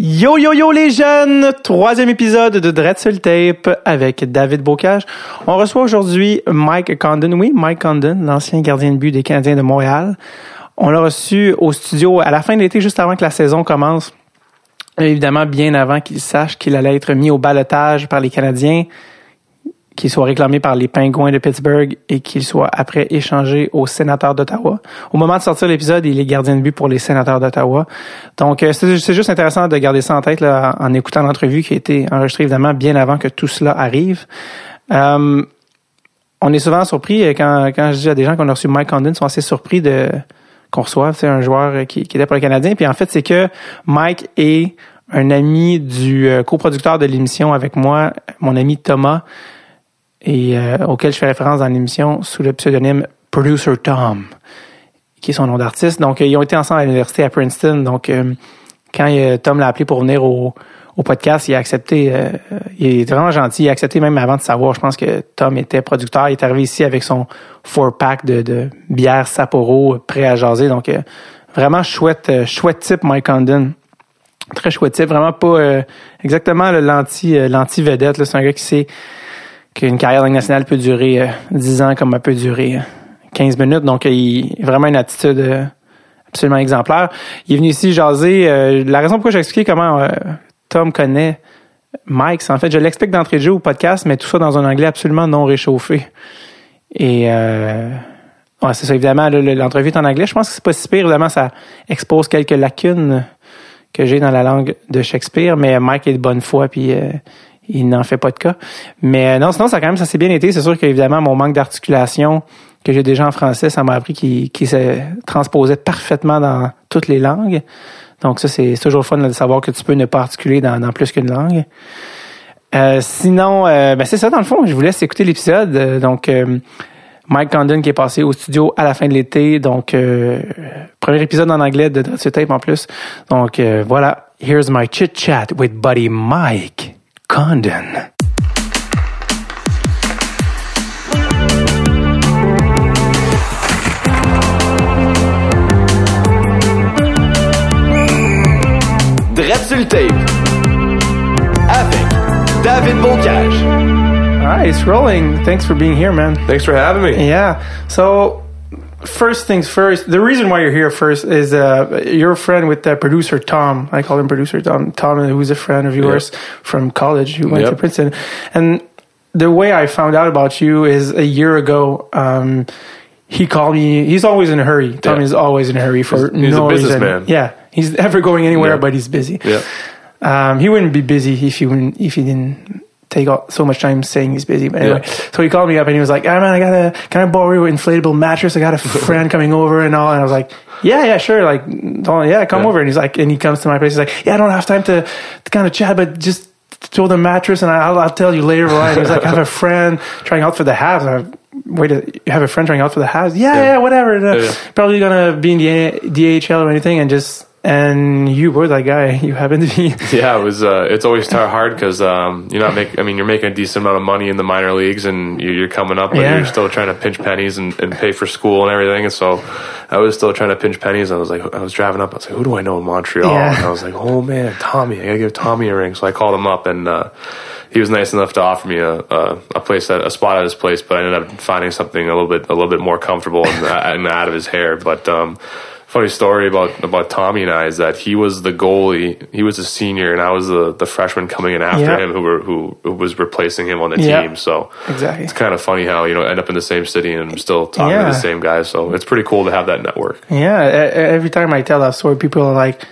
Yo yo yo les jeunes, troisième épisode de Dreadful Tape avec David Bocage. On reçoit aujourd'hui Mike Condon, oui Mike Condon, l'ancien gardien de but des Canadiens de Montréal. On l'a reçu au studio à la fin de l'été, juste avant que la saison commence. Évidemment, bien avant qu'il sache qu'il allait être mis au balotage par les Canadiens qu'il soit réclamé par les Pingouins de Pittsburgh et qu'il soit après échangé aux sénateurs d'Ottawa. Au moment de sortir l'épisode, il est gardien de but pour les sénateurs d'Ottawa. Donc, euh, c'est juste intéressant de garder ça en tête là, en écoutant l'entrevue qui a été enregistrée évidemment bien avant que tout cela arrive. Euh, on est souvent surpris euh, quand, quand je dis à des gens qu'on a reçu Mike Condon, ils sont assez surpris de qu'on reçoive c'est un joueur qui, qui était pour le Canadien. Puis en fait, c'est que Mike est un ami du coproducteur de l'émission avec moi, mon ami Thomas et euh, auquel je fais référence dans l'émission sous le pseudonyme Producer Tom, qui est son nom d'artiste. Donc, ils ont été ensemble à l'université à Princeton. Donc, euh, quand euh, Tom l'a appelé pour venir au, podcast, il a accepté. il est vraiment gentil. Il a accepté même avant de savoir. Je pense que Tom était producteur. Il est arrivé ici avec son four-pack de, de bière Sapporo prêt à jaser. Donc, vraiment chouette, chouette type, Mike Condon. Très chouette type. Vraiment pas exactement l'anti, l'anti-vedette. C'est un gars qui sait qu'une carrière nationale peut durer 10 euh, ans comme elle peut durer 15 euh, minutes. Donc, il a vraiment une attitude euh, absolument exemplaire. Il est venu ici jaser. la raison pourquoi j'ai expliqué comment Tom connaît Mike, c'est en fait, je l'explique d'entrée de jeu au podcast, mais tout ça dans un anglais absolument non réchauffé. Et euh, ouais, c'est ça, évidemment, l'entrevue est en anglais. Je pense que c'est pas si pire. Évidemment, ça expose quelques lacunes que j'ai dans la langue de Shakespeare, mais Mike est de bonne foi, puis il n'en fait pas de cas. Mais euh, non, sinon, ça quand même, ça s'est bien été. C'est sûr qu'évidemment, mon manque d'articulation que j'ai déjà en français, ça m'a appris qu'il se transposait parfaitement dans toutes les langues. Donc ça, c'est toujours fun de savoir que tu peux ne pas articuler dans, plus qu'une langue. Euh, sinon, euh, ben c'est ça dans le fond. Je vous laisse écouter l'épisode. donc, Mike Condon qui est passé au studio à la fin de l'été. Donc, premier épisode en anglais de ce Tape en plus. Donc, voilà. Here's my chit-chat with buddy Mike. Condon. Dread tape avec David Bocage. All right, it's rolling. Thanks for being here, man. Thanks for having me. Yeah. So first things first, the reason why you're here first is uh, you're a friend with the producer Tom. I call him producer Tom. Tom, who's a friend of yours yep. from college who went yep. to Princeton. And the way I found out about you is a year ago. Um, he called me. He's always in a hurry. Tom yeah. is always in a hurry for he's, he's no reason. Yeah, he's ever going anywhere, yeah. but he's busy. Yeah. Um, he wouldn't be busy if he wouldn't if he didn't take so much time saying he's busy. But anyway, yeah. so he called me up and he was like, "Ah oh, man, I got a can I borrow your inflatable mattress? I got a friend coming over and all." And I was like, "Yeah, yeah, sure. Like, yeah, come yeah. over." And he's like, and he comes to my place. He's like, "Yeah, I don't have time to, to kind of chat, but just throw the mattress and I'll, I'll tell you later." Right? And he's like, "I have a friend trying out for the Habs." And I, Wait, you have a friend trying out for the Habs? Yeah, yeah, yeah whatever. Yeah, Probably gonna be in the DHL or anything, and just and you were that guy. You happened to be. yeah, it was. Uh, it's always hard because um, you're not making. I mean, you're making a decent amount of money in the minor leagues, and you're coming up, but yeah. you're still trying to pinch pennies and, and, pay for school and everything. And so, I was still trying to pinch pennies. I was like, I was driving up. I was like, who do I know in Montreal? Yeah. And I was like, oh man, Tommy. I gotta give Tommy a ring. So I called him up, and uh, he was nice enough to offer me a, a, a place, at, a spot at his place. But I ended up finding something a little bit, a little bit more comfortable and, and out of his hair. But um, funny story about about Tommy and I is that he was the goalie. He was a senior, and I was the, the freshman coming in after yep. him, who were who, who, was replacing him on the yep. team. So exactly, it's kind of funny how you know end up in the same city and I'm still talking yeah. to the same guys. So it's pretty cool to have that network. Yeah, every time I tell that story, people are like.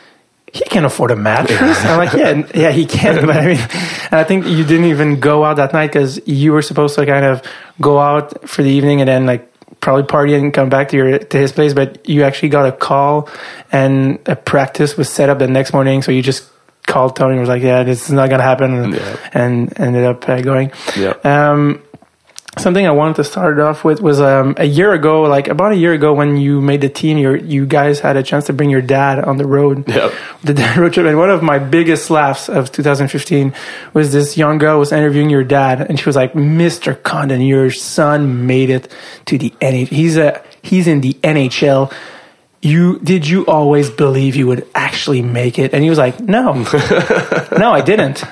He can't afford a mattress. I'm like, yeah, yeah, he can. But I mean, and I think you didn't even go out that night because you were supposed to kind of go out for the evening and then like probably party and come back to your to his place, but you actually got a call and a practice was set up the next morning. So you just called Tony and was like, "Yeah, this is not gonna happen," and, yeah. and ended up uh, going. Yeah. Um, something I wanted to start off with was um, a year ago, like about a year ago, when you made the team, you you guys had a chance to bring your dad on the road, yep. the road trip. And one of my biggest laughs of 2015 was this young girl was interviewing your dad, and she was like, "Mr. Condon, your son made it to the NHL. He's a he's in the NHL." you did you always believe you would actually make it? And he was like, no, no, I didn't.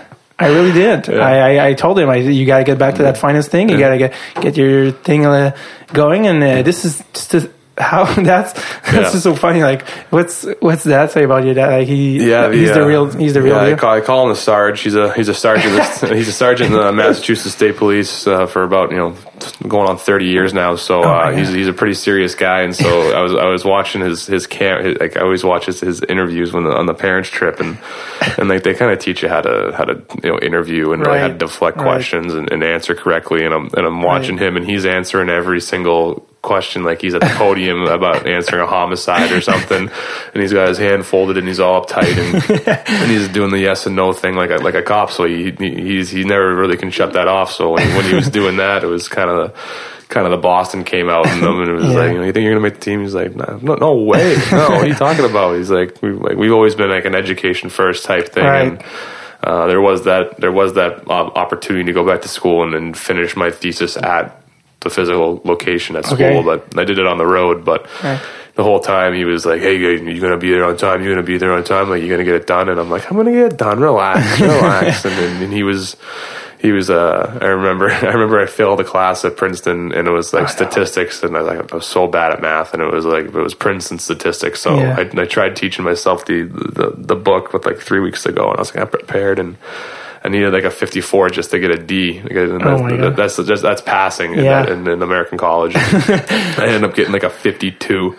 I really didn't. I, I, I told him, I, you got to get back to that finance thing. You got to get get your thing uh, going. And uh, this is just a, how that's that's Yeah. just so funny. Like, what's what's that say about your dad? Like he, Yeah, he's the uh, real, he's the real yeah, I call, I call him the Sarge. He's a he's a sergeant. he's a sergeant in the Massachusetts State Police uh, for about you know going on thirty years now. So Oh uh, he's he's a pretty serious guy. And so I was I was watching his his cam. His, like I always watch his, his interviews when the, on the parents trip, and and like they kind of teach you how to how to you know interview and really how to deflect Right. questions and, and answer correctly. And I'm and I'm watching him, and he's answering every single question like he's at the podium about answering a homicide or something and he's got his hand folded and he's all uptight and, and he's doing the yes and no thing like a, like a cop so he, he he's he never really can shut that off so when, when he was doing that it was kind of kind of the Boston came out in him and it was Yeah. like you know you think you're gonna make the team he's like no no, no way no what are you talking about he's like we like we've always been like an education first type thing Right. and uh, there was that there was that uh, opportunity to go back to school and, and finish my thesis at the physical location at school, Okay. but I did it on the road. But Right. the whole time he was like, "Hey, you you gonna be there on time? You're gonna be there on time? Like, you're gonna get it done?" And I'm like, "I'm gonna get it done. Relax, relax." and, then and he was. He was. Uh, I remember. I remember. I failed a class at Princeton, and it was like statistics, and I, was like, I was so bad at math, and it was like it was Princeton statistics. So Yeah. I, I tried teaching myself the, the the book with like three weeks ago, and I was like, I'm prepared, and I needed like a 54 just to get a D. Like, Oh that's, my God. that's just that's passing in, Yeah. that, in, in American college. I ended up getting like a 52.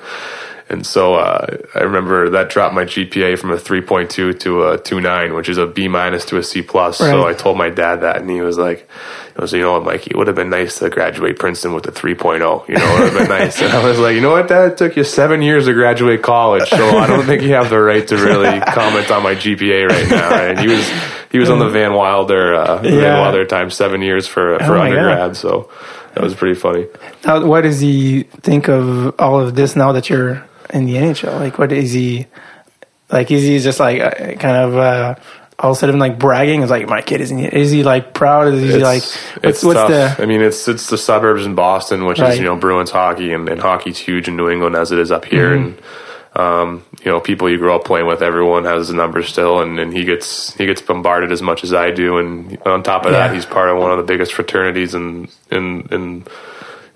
And so uh, I remember that dropped my GPA from a 3.2 to a 2.9, which is a B minus to a C plus. So I told my dad that, and he was like, "I was, you know what, Mikey, it would have been nice to graduate Princeton with a 3.0. You know, it would have been nice." And I was like, "You know what, Dad? It took you seven years to graduate college, so I don't think you have the right to really comment on my GPA right now." And he was he was on the Van Wilder uh, Van Yeah. Wilder time, seven years for for Oh my God. undergrad. So that was pretty funny. Now, what does he think of all of this now that you're in the NHL? Like, what is he like? Is he just like uh, kind of uh, all of a sudden like bragging? Is like my kid is he, is he like proud? Is he It's- like what's it's what's tough. the I mean, it's it's the suburbs in Boston, which Right. is you know Bruins hockey, and, and hockey's huge in New England as it is up here, Mm-hmm. and um, you know people you grow up playing with, everyone has the number still, and, and he gets he gets bombarded as much as I do, and on top of Yeah. that, he's part of one of the biggest fraternities in in in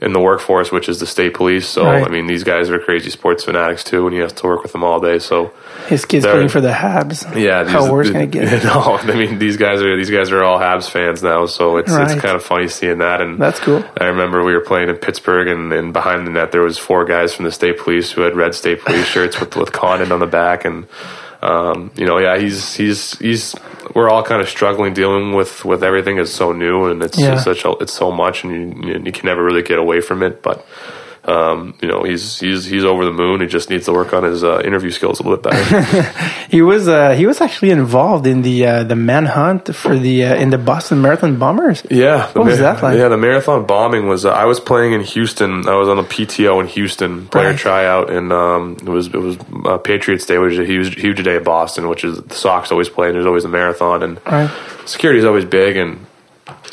in the workforce, which is the state police. So Right. I mean, these guys are crazy sports fanatics too, and he has to work with them all day. So his kids playing for the Habs? yeah, how these- worse the- can it get? No, I mean these guys are these guys are all Habs fans now, so it's Right. it's kind of funny seeing that. And That's cool. I remember we were playing in Pittsburgh, and, and behind the net there was four guys from the state police who had red state police shirts with with Condon on the back, and um, you know, yeah, he's he's he's we're all kind of struggling dealing with with everything. It's so new, and it's, Yeah. it's such a, it's so much, and you you can never really get away from it, but. Um, you know, he's he's he's over the moon. He just needs to work on his uh, interview skills a little bit better. He was uh, he was actually involved in the uh, the manhunt for the uh, in the Boston Marathon Bombers. Yeah, What was that like? Yeah, the marathon bombing was. Uh, I was playing in Houston. I was on the PTO in Houston, player Right. tryout, and um, it was it was uh, Patriots Day, which is a huge huge day in Boston, which is the Sox always play, and there's always a marathon, and Right. security is always big, and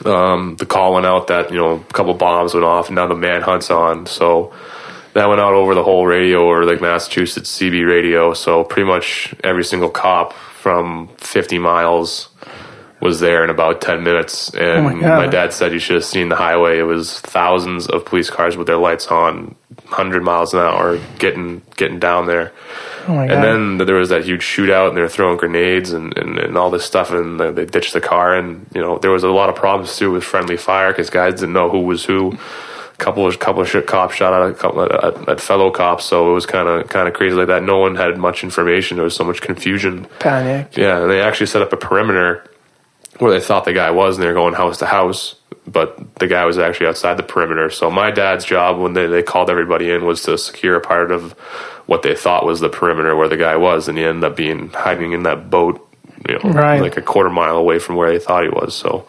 um, the call went out that you know a couple bombs went off, and now the manhunt's on, so. That went out over the whole radio or like Massachusetts CB radio. So pretty much every single cop from 50 miles was there in about 10 minutes. And Oh my my dad said you should have seen the highway. It was thousands of police cars with their lights on, 100 miles an hour, getting getting down there. Oh my god! And then there was that huge shootout, and they were throwing grenades and, and, and all this stuff, and they ditched the car. And you know there was a lot of problems too with friendly fire because guys didn't know who was who. A couple of couple of shit cops shot at a couple at, at fellow cops, so it was kind of kind of crazy like that. No one had much information. There was so much confusion. Panic. Yeah, and they actually set up a perimeter where they thought the guy was, and they were going house to house, but the guy was actually outside the perimeter. So my dad's job when they, they called everybody in was to secure a part of what they thought was the perimeter where the guy was, and he ended up being hiding in that boat, you know, Right. like a quarter mile away from where they thought he was. So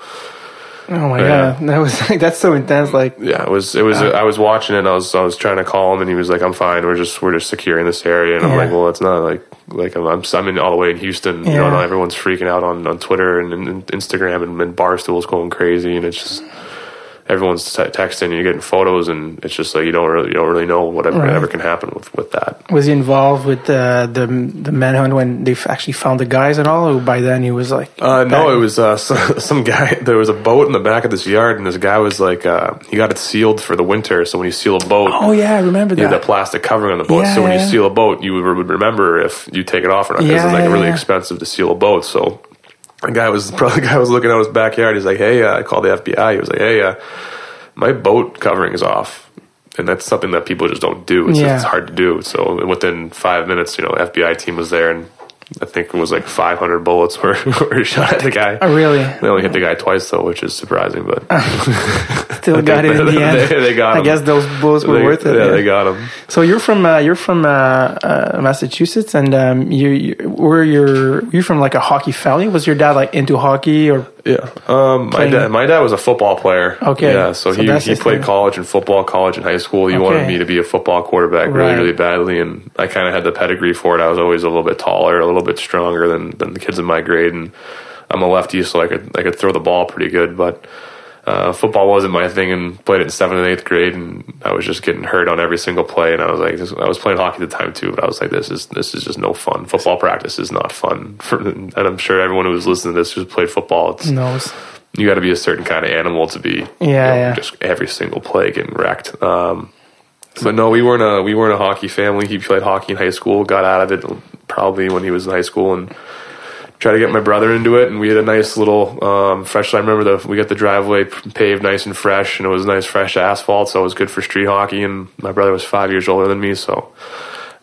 Oh my Yeah. god! That was like that's so intense. Like yeah, it was it was. I was watching it. and I was I was trying to call him, and he was like, "I'm fine. We're just we're just securing this area." And I'm Yeah. like, "Well, it's not like like I'm I'm, I'm in all the way in Houston. You know, and everyone's freaking out on, on Twitter and, and Instagram, and, and Barstool's going crazy, and it's just everyone's te- texting, you're getting photos, and it's just like you don't really you don't really know whatever Right. ever can happen with with that. Was he involved with uh, the the manhunt when they actually found the guys and all? Or by then he was like, Uh, no, it was uh, some, some guy. There was a boat in the back of this yard, and this guy was like, uh, he got it sealed for the winter. So when you seal a boat, Oh yeah, I remember you that. that plastic covering on the boat. Yeah, so when you seal a boat, you would remember if you take it off or not. Because Yeah, it's like yeah, really yeah. expensive to seal a boat. So the guy was probably guy was looking out his backyard. He's like, "Hey, uh, I called the FBI." He was like, "Hey, uh, my boat covering is off." And that's something that people just don't do. It's, Yeah. it's hard to do. So within five minutes, you know, the FBI team was there, and I think it was like 500 bullets were, were shot at the guy. Oh really? They only hit the guy twice though, which is surprising. But Still got it in the end. they, they got I him. guess those bullets were They- worth it. Yeah, yeah. they got him. So you're from uh, you're from uh, uh, Massachusetts, and um, you, you were your you from like a hockey family? Was your dad like into hockey or? Yeah. Um, my dad, my dad was a football player. Okay. Yeah. So, So he, he played thing. college and football, college and high school. He Okay. wanted me to be a football quarterback really, Right. really badly. And I kind of had the pedigree for it. I was always a little bit taller, a little bit stronger than, than the kids in my grade. And I'm a lefty, so I could, I could throw the ball pretty good, but, uh, football wasn't my thing and played it in seventh and eighth grade. And I was just getting hurt on every single play. And I was like, this, I was playing hockey at the time too, but I was like, this is, this is just no fun. Football practice is not fun. For, and I'm sure everyone who was listening to this who's played football, it's, knows? you got to be a certain kind of animal to be Yeah, you know, yeah. just every single play getting wrecked um, but no we weren't a we weren't a hockey family he played hockey in high school got out of it probably when he was in high school and tried to get my brother into it and we had a nice little um, fresh I remember the we got the driveway paved nice and fresh and it was nice fresh asphalt so it was good for street hockey and my brother was five years older than me so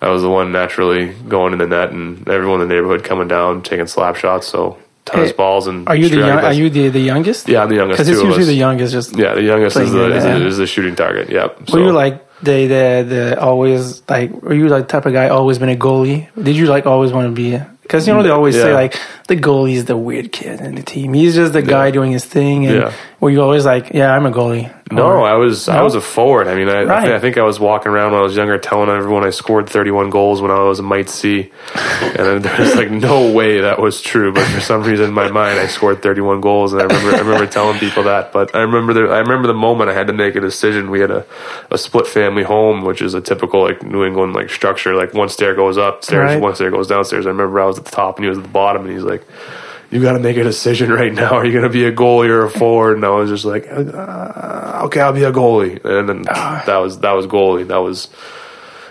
I was the one naturally going in the net and everyone in the neighborhood coming down taking slap shots so tennis Hey, balls and Are you the young, are you the, the youngest? Yeah, I'm the youngest. Because it's usually the youngest. Just Yeah, the youngest is the, is, the is the shooting target. Yep. were you like the the the always like? Were you like type of guy always been a goalie? Did you like always want to be? Because you know they always say like the goalie's the weird kid in the team. He's just the guy doing his thing. And Yeah. were you always like, yeah, I'm a goalie? No, Or- I was I was a forward. I mean, I, I, Right. think, I think I was walking around when I was younger, telling everyone I scored 31 goals when I was a Mite C, and then there's like no way that was true. But for some reason, in my mind, I scored 31 goals, and I remember I remember telling people that. But I remember the I remember the moment I had to make a decision. We had a, a split family home, which is a typical like New England like structure. Like one stair goes upstairs, Right. one stair goes downstairs. I remember I was at the top and he was at the bottom, and he's like. You got to make a decision right now. Are you going to be a goalie or a forward? And I was just like, uh, okay, I'll be a goalie. And then that was that was goalie. That was,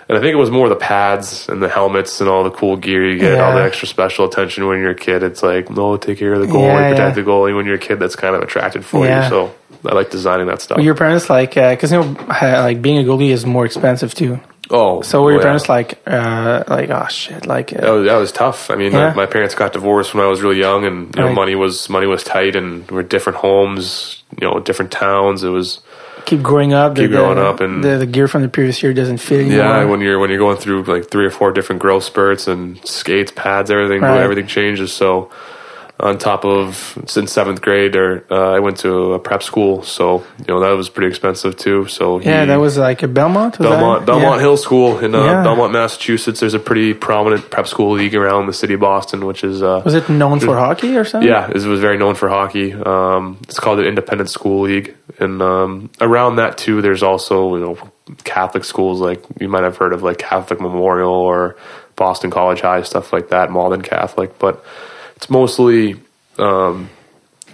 and I think it was more the pads and the helmets and all the cool gear you get, all the extra special attention when you're a kid. It's like, no, take care of the goalie, Yeah, protect yeah. the goalie. When you're a kid, that's kind of attracted for Yeah. you. So I like designing that stuff. Were your parents like? Because you know, like being a goalie is more expensive too. Oh, So were your yeah. parents like, uh, like, oh shit, like, That uh, was, that was tough. I mean, Yeah. my, my parents got divorced when I was really young, and you know, Right. money was money was tight, and we are different homes, you know, different towns. It was keep growing up. Keep the, growing the- up and- the, the gear from the previous year doesn't fit anymore. Yeah, when you're when you're going through like three or four different growth spurts and skates, pads, everything, Right. everything changes. So, on top of since seventh grade, or uh, I went to a prep school, so you know that was pretty expensive too. So he, yeah, that was like a Belmont. Belmont that? Belmont yeah. Hill School in uh, Yeah. Belmont, Massachusetts. There's a pretty prominent prep school league around the city of Boston, which is uh, Was it known for hockey or something? yeah, it was very known for hockey. Um, it's called the Independent School League, and um, around that too, there's also you know Catholic schools like you might have heard of like Catholic Memorial or Boston College High stuff like that, Malden Catholic, but it's mostly um,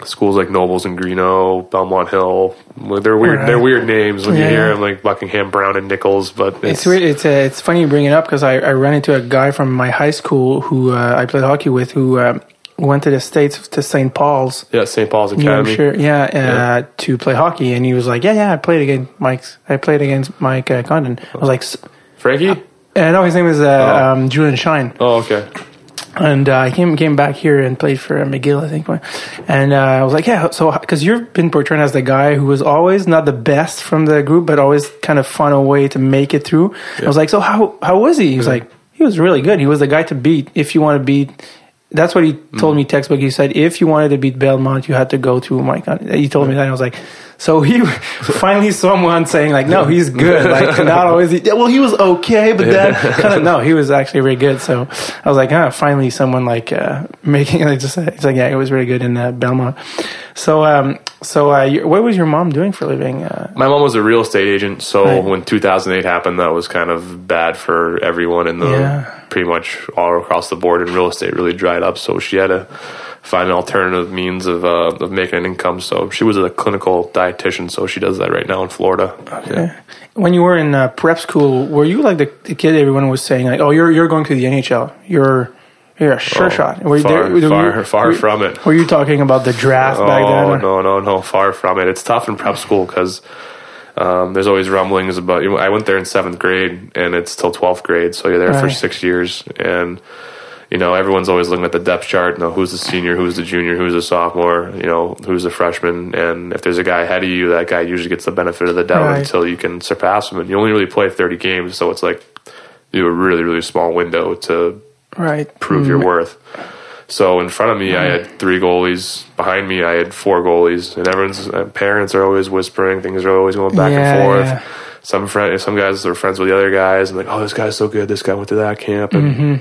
schools like Nobles and Greenough, Belmont Hill. They're weird. Right. They're weird names when Yeah. you hear them, like Buckingham, Browne, and Nichols. But it's, It's weird. It's uh, it's funny you bring it up because I, I ran into a guy from my high school who uh, I played hockey with who uh, went to the states to St. Paul's, yeah, St. Paul's Academy. Hampshire, yeah, uh, Yeah. to play hockey, and he was like, "Yeah, yeah, I played against Mike's. I played against Mike uh, Condon." I was like, "S- Frankie. uh, "No, his name is uh, Oh. um, Julian Shine." Oh, okay. And uh, I came came back here and played for McGill, I think. And uh, I was like, yeah, so because you've been portrayed as the guy who was always not the best from the group, but always kind of found a way to make it through. I was like, so how how was he? He was like, he was really good. He was the guy to beat if you want to beat. That's what he told me textbook. He said if you wanted to beat Belmont, you had to go through Mike. He told me that. I was like, so he finally someone saying like, no, he's good. Like not always. He, well, he was okay, but then kind of no, he was actually really good. So I was like, ah, finally someone like uh, making like just it's like yeah, it was really good in uh, Belmont. So um, So, uh, what was your mom doing for a living? Uh, My mom was a real estate agent, so Right. when 2008 happened, that was kind of bad for everyone in the Yeah. pretty much all across the board. And real estate really dried up, so she had to find an alternative means of uh, of making an income. So she was a clinical dietitian, so she does that right now in Florida. Yeah. when you were in uh, prep school, were you like the, the kid everyone was saying like, "Oh, you're you're going to the NHL. You're you're a sure Oh, shot." Were you far, there- were far, you- far were- from it. Were you talking about the draft back then? Oh or- no, no, no, far from it. It's tough in prep school because um, there's always rumblings about. I went there in seventh grade, and it's till twelfth grade, so you're there for six years, and you know everyone's always looking at the depth chart. You know who's the senior, who's the junior, who's the sophomore, you know who's the freshman, and if there's a guy ahead of you, that guy usually gets the benefit of the doubt Right. until you can surpass him. And you only really play 30 games, so it's like you have a really, really small window to Right. prove your worth. So in front of me, I had three goalies. Behind me, I had four goalies, and everyone's uh, parents are always whispering. Things are always going back Yeah, and forth. yeah. Some friend, some guys are friends with the other guys, and like, oh, this guy's so good. This guy went to that camp, and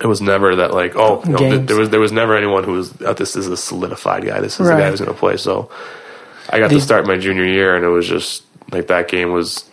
it was never that like, oh, no, th- Mm-hmm. There was there was never anyone who was, oh, this is a solidified guy. This is the guy who's going to play. So I got The- to start my junior year, and it was just like that game was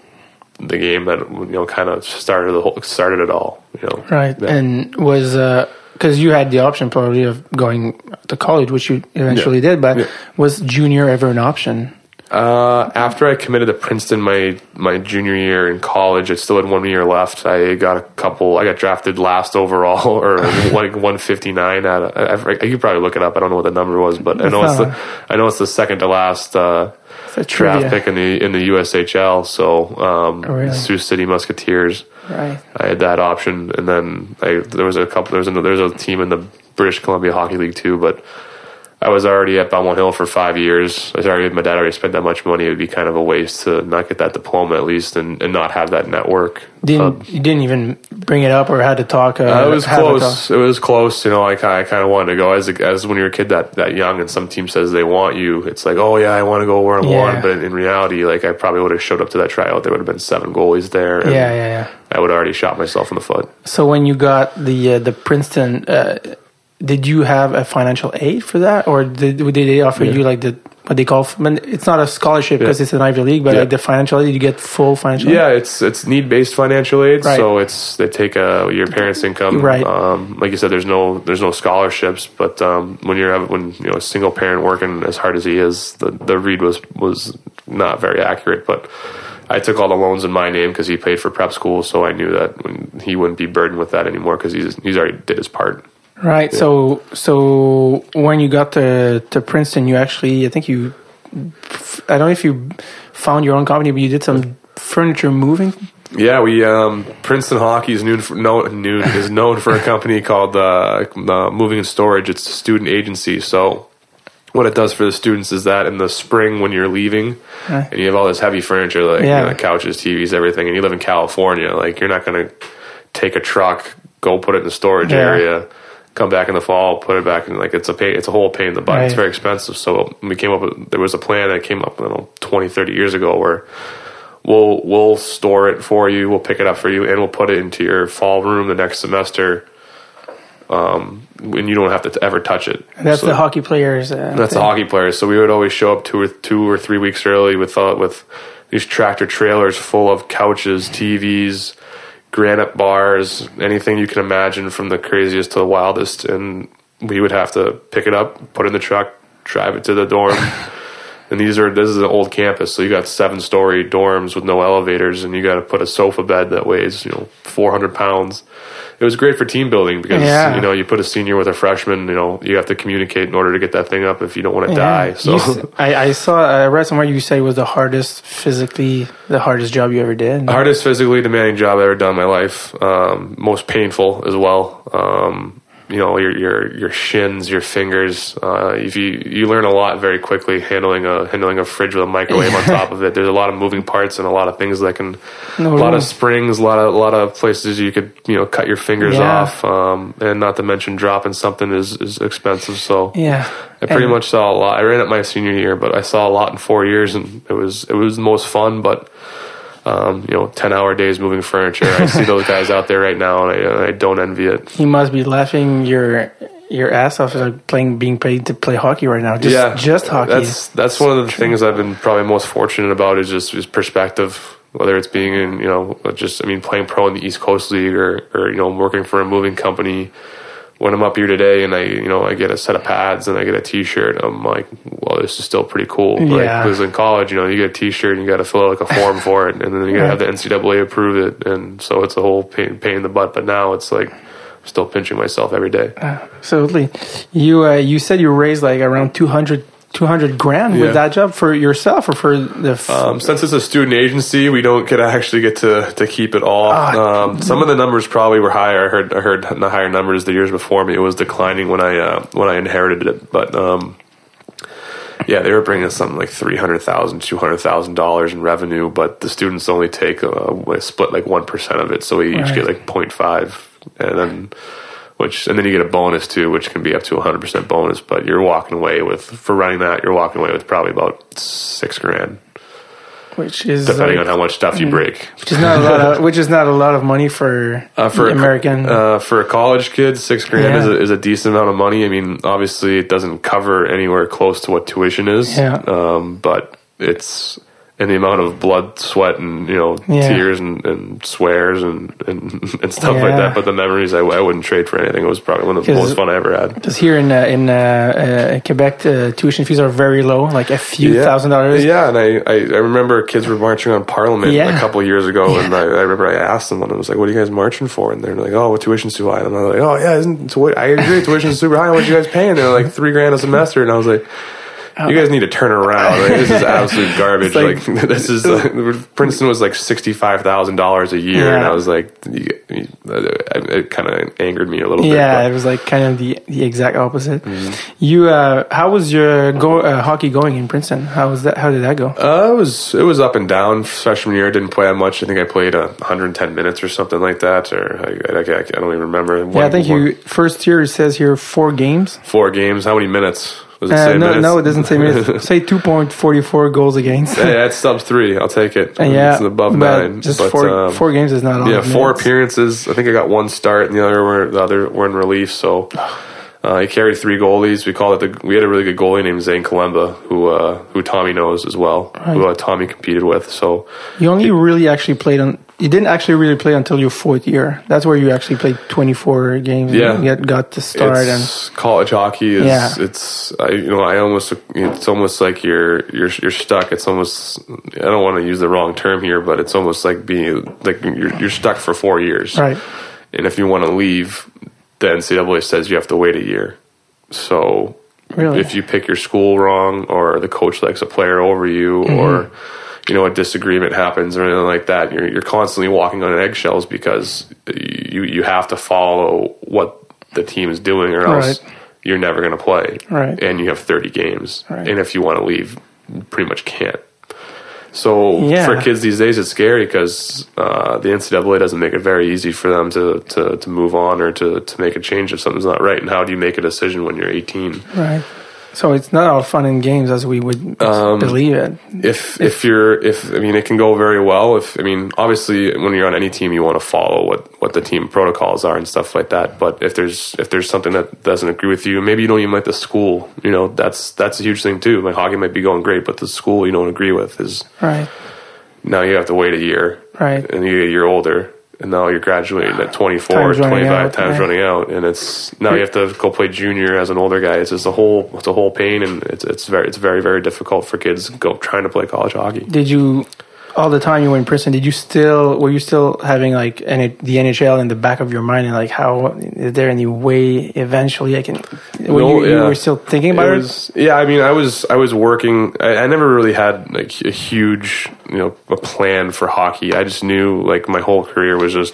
the game that you know kind of started the whole started it all. You know, Right. Yeah. And was uh, because you had the option probably of going to college, which you eventually did, but Yeah. was junior ever an option? Uh, after I committed to Princeton my my junior year in college, I still had one year left. I got a couple. I got drafted last overall, or like one fifty nine. At I, I, you could probably look it up. I don't know what the number was, but I know it's the I know it's the second to last uh, draft trivia. pick in the in the USHL. So um, Oh, really? Sioux City Musketeers. Right. I had that option, and then I, there was a couple. There was a, there was a team in the British Columbia Hockey League too, but I was already at Belmont Hill for five years. I was already my dad already spent that much money. It would be kind of a waste to not get that diploma at least, and, and not have that network. Didn't you didn't even bring it up or had to talk? Uh, Uh, it was close. It was close. You know, I, kind- I kind of wanted to go as a, as when you're a kid that, that young, and some team says they want you. It's like, oh yeah, I want to go where I'm Yeah. wanted. But in reality, like I probably would have showed up to that tryout. There would have been seven goalies there. and Yeah, yeah, yeah. I would have already shot myself in the foot. So when you got the uh, the Princeton, uh, did you have a financial aid for that, or did, did they offer you like the what they call? I mean, it's not a scholarship because Yeah. it's an Ivy League, but Yeah. like the financial aid, you get full financial. Yeah, it's it's need based financial aid. Right. So it's they take uh, your parents' income. Right. Um, like you said, there's no there's no scholarships, but um, when you're when you know a single parent working as hard as he is, the the read was was not very accurate, but. I took all the loans in my name because he paid for prep school, so I knew that when he wouldn't be burdened with that anymore because he's he's already did his part. Right. So so when you got to to Princeton, you actually I think you I don't know if you found your own company, but you did some furniture moving. Yeah, we um, Princeton Hockey is known for no, known is known for a company called uh, uh, Moving and Storage. It's a student agency. So what it does for the students is that in the spring when you're leaving Right. and you have all this heavy furniture like Yeah. you know, couches, TVs, everything, and you live in California, like you're not going to take a truck, go put it in the storage Yeah. area. Come back in the fall, put it back in like it's a pain. It's a whole pain in the butt. It's very expensive. So we came up with there was a plan that came up, I don't know, 20, 30 years ago where we'll we'll store it for you. We'll pick it up for you, and we'll put it into your fall room the next semester. Um, and you don't have to ever touch it. That's So the hockey players. Uh, That's the hockey players. So we would always show up two or two or three weeks early with uh, with these tractor trailers full of couches, TVs, granite bars, anything you can imagine from the craziest to the wildest, and we would have to pick it up, put it in the truck, drive it to the dorm. And these are this is an old campus, so you got seven story dorms with no elevators, and you got to put a sofa bed that weighs you know four hundred pounds. It was great for team building because Yeah. you know you put a senior with a freshman, you know you have to communicate in order to get that thing up if you don't want to Yeah. die. So You I, I saw I read somewhere you said it was the hardest physically the hardest job you ever did. hardest physically demanding job I've ever done in my life. Um, most painful as well. Um, you know your your your shins, your fingers. Uh, if you you learn a lot very quickly handling a handling a fridge with a microwave on top of it. There's a lot of moving parts and a lot of things that can No a lot of springs, a lot of a lot of places you could you know cut your fingers Yeah. off, um, and not to mention dropping something is is expensive. So Yeah. I pretty And- much saw a lot. I ran it my senior year, but I saw a lot in four years, and it was it was the most fun. But um, you know, ten hour days moving furniture. I see those guys out there right now, and I, I don't envy it. He must be laughing your your ass off like playing, being paid to play hockey right now. Just, just hockey. That's that's one of the things I've been probably most fortunate about is just is perspective. Whether it's being in, you know, just I mean, playing pro in the East Coast League or or you know, working for a moving company. When I'm up here today and I, you know, I get a set of pads and I get a T-shirt, I'm like, well, this is still pretty cool. Like, Yeah. because in college, you know, you get a T-shirt and you got to fill out like a form for it, and then you got to have the NCAA approve it, and so it's a whole pain, pain in the butt. But now it's like I'm still pinching myself every day. Absolutely. You uh, you said you raised like around 200, 200 grand Yeah. with that job for yourself or for the. F- Um, since it's a student agency, we don't get actually get to, to keep it all. Ah. um, some of the numbers probably were higher. I heard I heard the higher numbers the years before me. It was declining when I uh, when I inherited it, but um, yeah, they were bringing us something like three hundred thousand, two hundred thousand dollars in revenue, but the students only take uh, like, split like one percent of it, so we each Right. get like 0.5 and then. Which and then you get a bonus too, which can be up to a hundred percent bonus. But you're walking away with for running that, you're walking away with probably about six grand which is depending like- on how much stuff you break. which is not a lot of which is not a lot of money for Uh, for American. uh, for a college kid, six grand Yeah. is, a, is a decent amount of money. I mean, obviously, it doesn't cover anywhere close to what tuition is. Yeah. Um, but it's and the amount of blood, sweat, and you know Yeah. tears and, and swears and, and and stuff like that. But the memories, I, I wouldn't trade for anything. It was probably one of the most fun I ever had. Because here in uh, in uh, uh, Quebec, uh, tuition fees are very low, like a few thousand dollars. Yeah, and I, I, I remember kids were marching on Parliament Yeah. a couple of years ago, and I, I remember I asked them, and I was like, "What are you guys marching for?" And they're like, "Oh, well, tuition's too high." And I'm like, "Oh yeah, isn't I agree, tuition's super high. What are you guys paying?" They're like three grand a semester, and I was like. You guys need to turn around. Like, this is absolute garbage. Oh. Like, like- this is like, Princeton was like sixty five thousand dollars a year, and I was like, you, you, it kind of angered me a little bit. Yeah, but- it was like kind of the the exact opposite. Mm-hmm. You, uh, how was your go, uh, hockey going in Princeton? How was that? How did that go? Uh, it was it was up and down. Freshman year, I didn't play that much. I think I played uh, 110 minutes or something like that, or I, I, I, I don't even remember. yeah, I think one- you first year it says here four games. four games. How many minutes? Does it Uh, say no, minutes? no, it doesn't say minutes. say two point forty four goals against. yeah, that's sub three. I'll take it. Uh, yeah, it's above but nine. Just but, four um, four games is not all. Yeah, four minutes. appearances. I think I got one start, and the other were the other were in relief. So uh, he carried three goalies. We called it the. We had a really good goalie named Zane Kalemba, who uh, who Tommy knows as well, who uh, Tommy competed with. So You only really actually played on. You didn't actually really play until your fourth year. That's where you actually played twenty four games. Yeah. and got to start and college hockey is Yeah. it's I, you know I almost it's almost like you're you're you're stuck it's almost I don't want to use the wrong term here but it's almost like being like you're you're stuck for 4 years right. and if you want to leave the NCAA says you have to wait a year so Really? if you pick your school wrong or the coach likes a player over you Mm-hmm. or you know a disagreement happens or anything like that you're you're constantly walking on eggshells because you you have to follow what the team is doing or else Right. you're never going to play Right. and you have 30 games Right. and if you want to leave pretty much can't so Yeah. for kids these days, it's scary because uh, the NCAA doesn't make it very easy for them to, to, to move on or to, to make a change if something's not right. And how do you make a decision when you're 18? Right. So it's not all fun and games as we would Um, believe it. If if you're if I mean it can go very well. If I mean obviously when you're on any team you want to follow what what the team protocols are and stuff like that. But if there's if there's something that doesn't agree with you, maybe you don't even like the school. You know that's that's a huge thing too. My hockey might be going great, but the school you don't agree with is Right. now you have to wait a year. Right. and you get a year older, and now you're graduating at 24, Time's running 25, out, times right. running out, and it's now you have to go play junior as an older guy. It's just a whole, it's a whole pain, and it's it's very it's very very difficult for kids go trying to play college hockey. Did you all the time you were in Princeton, Did you still were you still having like any, the NHL in the back of your mind and like how is there any way eventually I can? Were No, you, you were still thinking about it? was, yeah, I mean, I was I was working. I, I never really had like a huge, you know, a plan for hockey. I just knew like my whole career was just,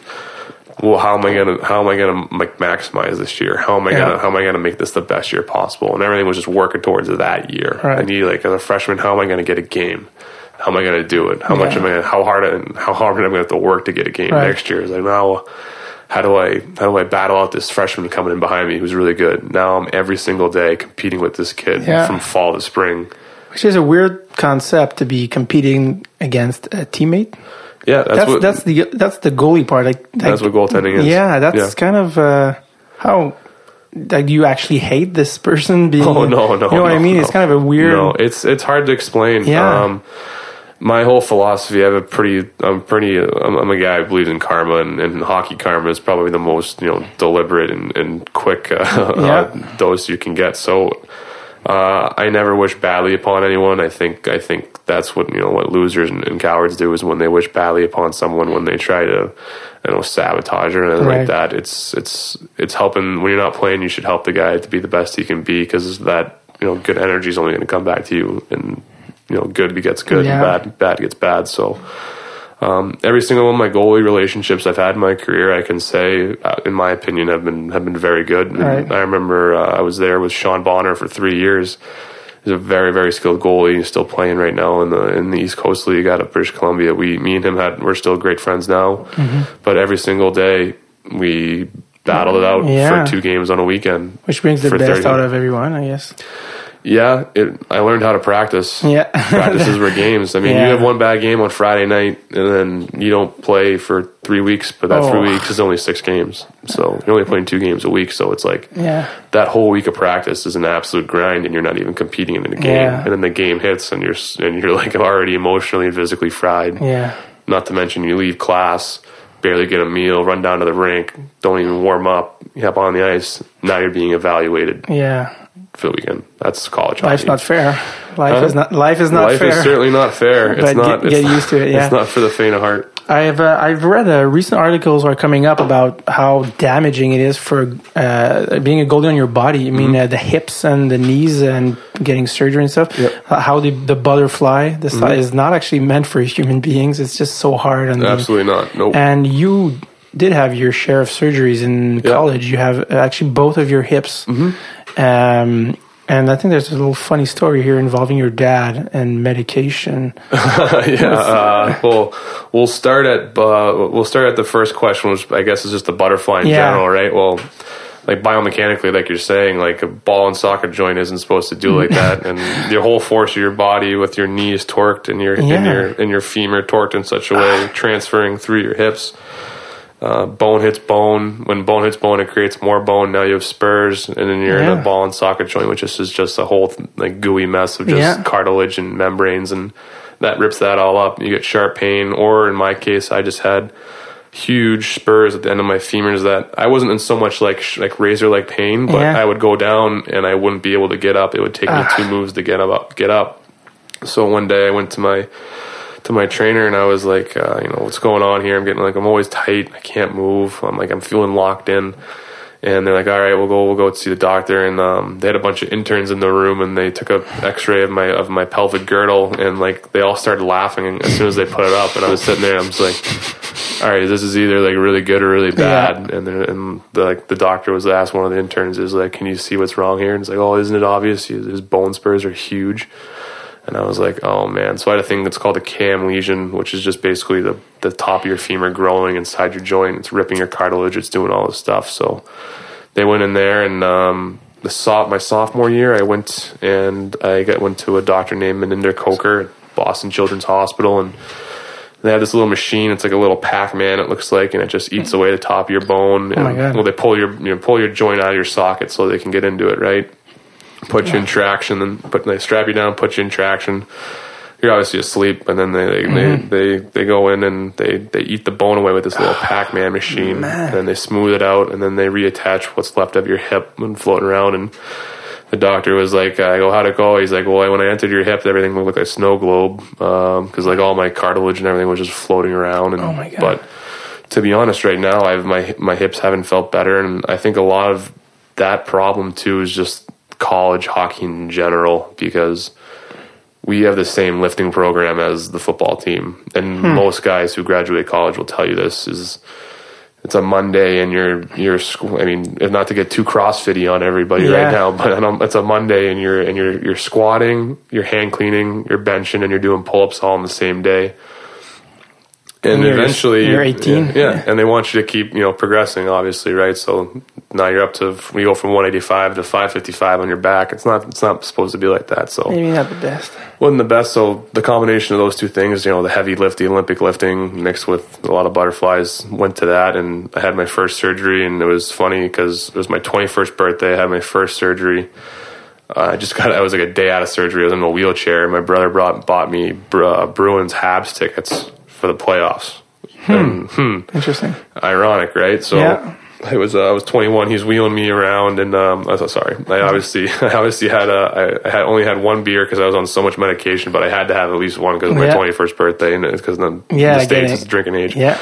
well, how am I gonna how am I gonna like maximize this year? How am I Yeah. gonna how am I gonna make this the best year possible? And everything was just working towards that year. Right. I need like as a freshman, how am I gonna get a game? How am I gonna do it? How much am I? How hard and how hard am I gonna have to work to get a game Right. next year? It's like now how do I how do I battle out this freshman coming in behind me who's really good? Now I'm every single day competing with this kid Yeah. from fall to spring. Which is a weird concept to be competing against a teammate. Yeah, that's, That's what that's the that's the goalie part. Like, like that's what goaltending is. Yeah, that's Yeah. kind of uh, how like you actually hate this person being Oh no, no. you know what no, I mean no. it's kind of a weird No, it's it's hard to explain. Yeah. Um, my whole philosophy, I have a pretty, I'm pretty, I'm, I'm a guy who believes in karma, and, and hockey karma is probably the most, you know, deliberate and, and quick uh, Yeah. uh, dose you can get. So, uh, I never wish badly upon anyone. I think, I think that's what, you know, what losers and, and cowards do is when they wish badly upon someone, when they try to, you know, sabotage or anything Right. like that. It's, it's, it's helping when you're not playing, you should help the guy to be the best he can be because that, you know, good energy is only going to come back to you and, you know, good gets good Yeah. and bad, bad gets bad. So, um, every single one of my goalie relationships I've had in my career, I can say, uh, in my opinion, have been have been very good. Right. I remember uh, I was there with Sean Bonar for three years. He's a very very skilled goalie. He's still playing right now in the in the East Coast League out of British Columbia. We me and him had we're still great friends now. Mm-hmm. But every single day we battled it out Yeah. for two games on a weekend. which brings the best 30. out of everyone I guess Yeah, it, I learned how to practice. yeah Practices were games. I mean, Yeah. you have one bad game on Friday night, and then you don't play for three weeks. But that Oh. three weeks is only six games, so you're only playing two games a week. So it's like yeah that whole week of practice is an absolute grind, and you're not even competing in the game. Yeah. And then the game hits, and you're and you're like already emotionally and physically fried. yeah Not to mention you leave class, barely get a meal, run down to the rink, don't even warm up, hop on the ice. Now you're being evaluated yeah the. That's college. life's hockey. not fair life Huh? is not life is not Life fair is certainly not fair. It's But not. get- it's get not- used to it, yeah. It's not for the faint of heart. I've uh, I've read uh, recent articles are coming up about how damaging it is for uh, being a goalie on your body. I mean, uh, the hips and the knees and getting surgery and stuff. Mm-hmm. Yep. Mm-hmm. Uh, how the the butterfly this is not actually meant for human beings. It's just so hard. On the, Absolutely not. Nope. And you did have your share of surgeries in college. You have uh, actually both of your hips. Mm-hmm. Um, and I think there's a little funny story here involving your dad and medication. yeah. Uh, well, we'll start at uh, we'll start at the first question, which I guess is just the butterfly in Yeah. general, right? Well, like biomechanically, like you're saying, like a ball and socket joint isn't supposed to do like that, and the whole force of your body with your knees torqued and your Yeah. and your and your femur torqued in such a way, transferring through your hips. Uh, bone hits bone. When bone hits bone, it creates more bone. Now you have spurs, and then you're in a ball and socket joint, which is just, a whole like gooey mess of just Yeah. cartilage and membranes, and that rips that all up. You get sharp pain, or in my case, I just had huge spurs at the end of my femurs that I wasn't in so much like sh- like razor like pain, but Yeah. I would go down and I wouldn't be able to get up. It would take me two moves to get up. Get up. So one day I went to my to my trainer and I was like, uh, you know, what's going on here? I'm getting like I'm always tight. I can't move. I'm like I'm feeling locked in. And they're like, all right, we'll go, we'll go see the doctor. And um, they had a bunch of interns in the room, and they took a X-ray of my of my pelvic girdle, and like they all started laughing as soon as they put it up. And I was sitting there, and I was like, all right, this is either like really good or really bad. And then and the, like the doctor was asked one of the interns is like, can you see what's wrong here? And it's like, oh, isn't it obvious? His bone spurs are huge. And I was like, oh man. So I had a thing that's called a cam lesion, which is just basically the, the top of your femur growing inside your joint. It's ripping your cartilage. It's doing all this stuff. So they went in there and, um, the so- my sophomore year, I went and I got, went to a doctor named Mininder Kocher at Boston Children's Hospital and they have this little machine. It's like a little Pac-Man. It looks like, and it just eats away the top of your bone. And, my God. Well, they pull your you know, pull your joint out of your socket so they can get into it, right? Put you in traction, then put they strap you down, put you in traction. You're obviously asleep, and then they they, Mm-hmm. they, they they go in and they they eat the bone away with this little Pac-Man machine, and then they smooth it out, and then they reattach what's left of your hip and floating around and the doctor was like, I go, how'd it go? He's like, well, when I entered your hip, everything looked like a snow globe because like all my cartilage and everything was just floating around. And, Oh my God. But to be honest, right now, I've my my hips haven't felt better, and I think a lot of that problem too is just college hockey in general because we have the same lifting program as the football team, and Hmm. most guys who graduate college will tell you this is it's a Monday and you're you're I mean not to get too CrossFitty on everybody Yeah. right now, but it's a Monday and you're and you're you're squatting, you're hang cleaning, you're benching, and you're doing pull ups all on the same day. And you're- eventually you're 18? Yeah, yeah, and they want you to keep you know progressing, obviously, right? So now you're up to we go from 185 to 555 on your back. It's not it's not supposed to be like that. So Maybe not the best. wasn't the best. So the combination of those two things, you know, the heavy lift, the Olympic lifting, mixed with a lot of butterflies, went to that, and I had my first surgery, and it was funny because it was my 21st birthday. I had my first surgery. Uh, I just got. I was like a day out of surgery. I was in a wheelchair. My brother brought bought me uh, Bruins Habs tickets for the playoffs. And, hmm, Interesting. ironic, right? So Yeah. I was uh, I was 21. He's wheeling me around, and um, I was sorry. I obviously I obviously had a I, I had only had one beer because I was on so much medication, but I had to have at least one because of my Yeah. 21st birthday, and it's because the, Yeah, in the states it's drinking age. Yeah.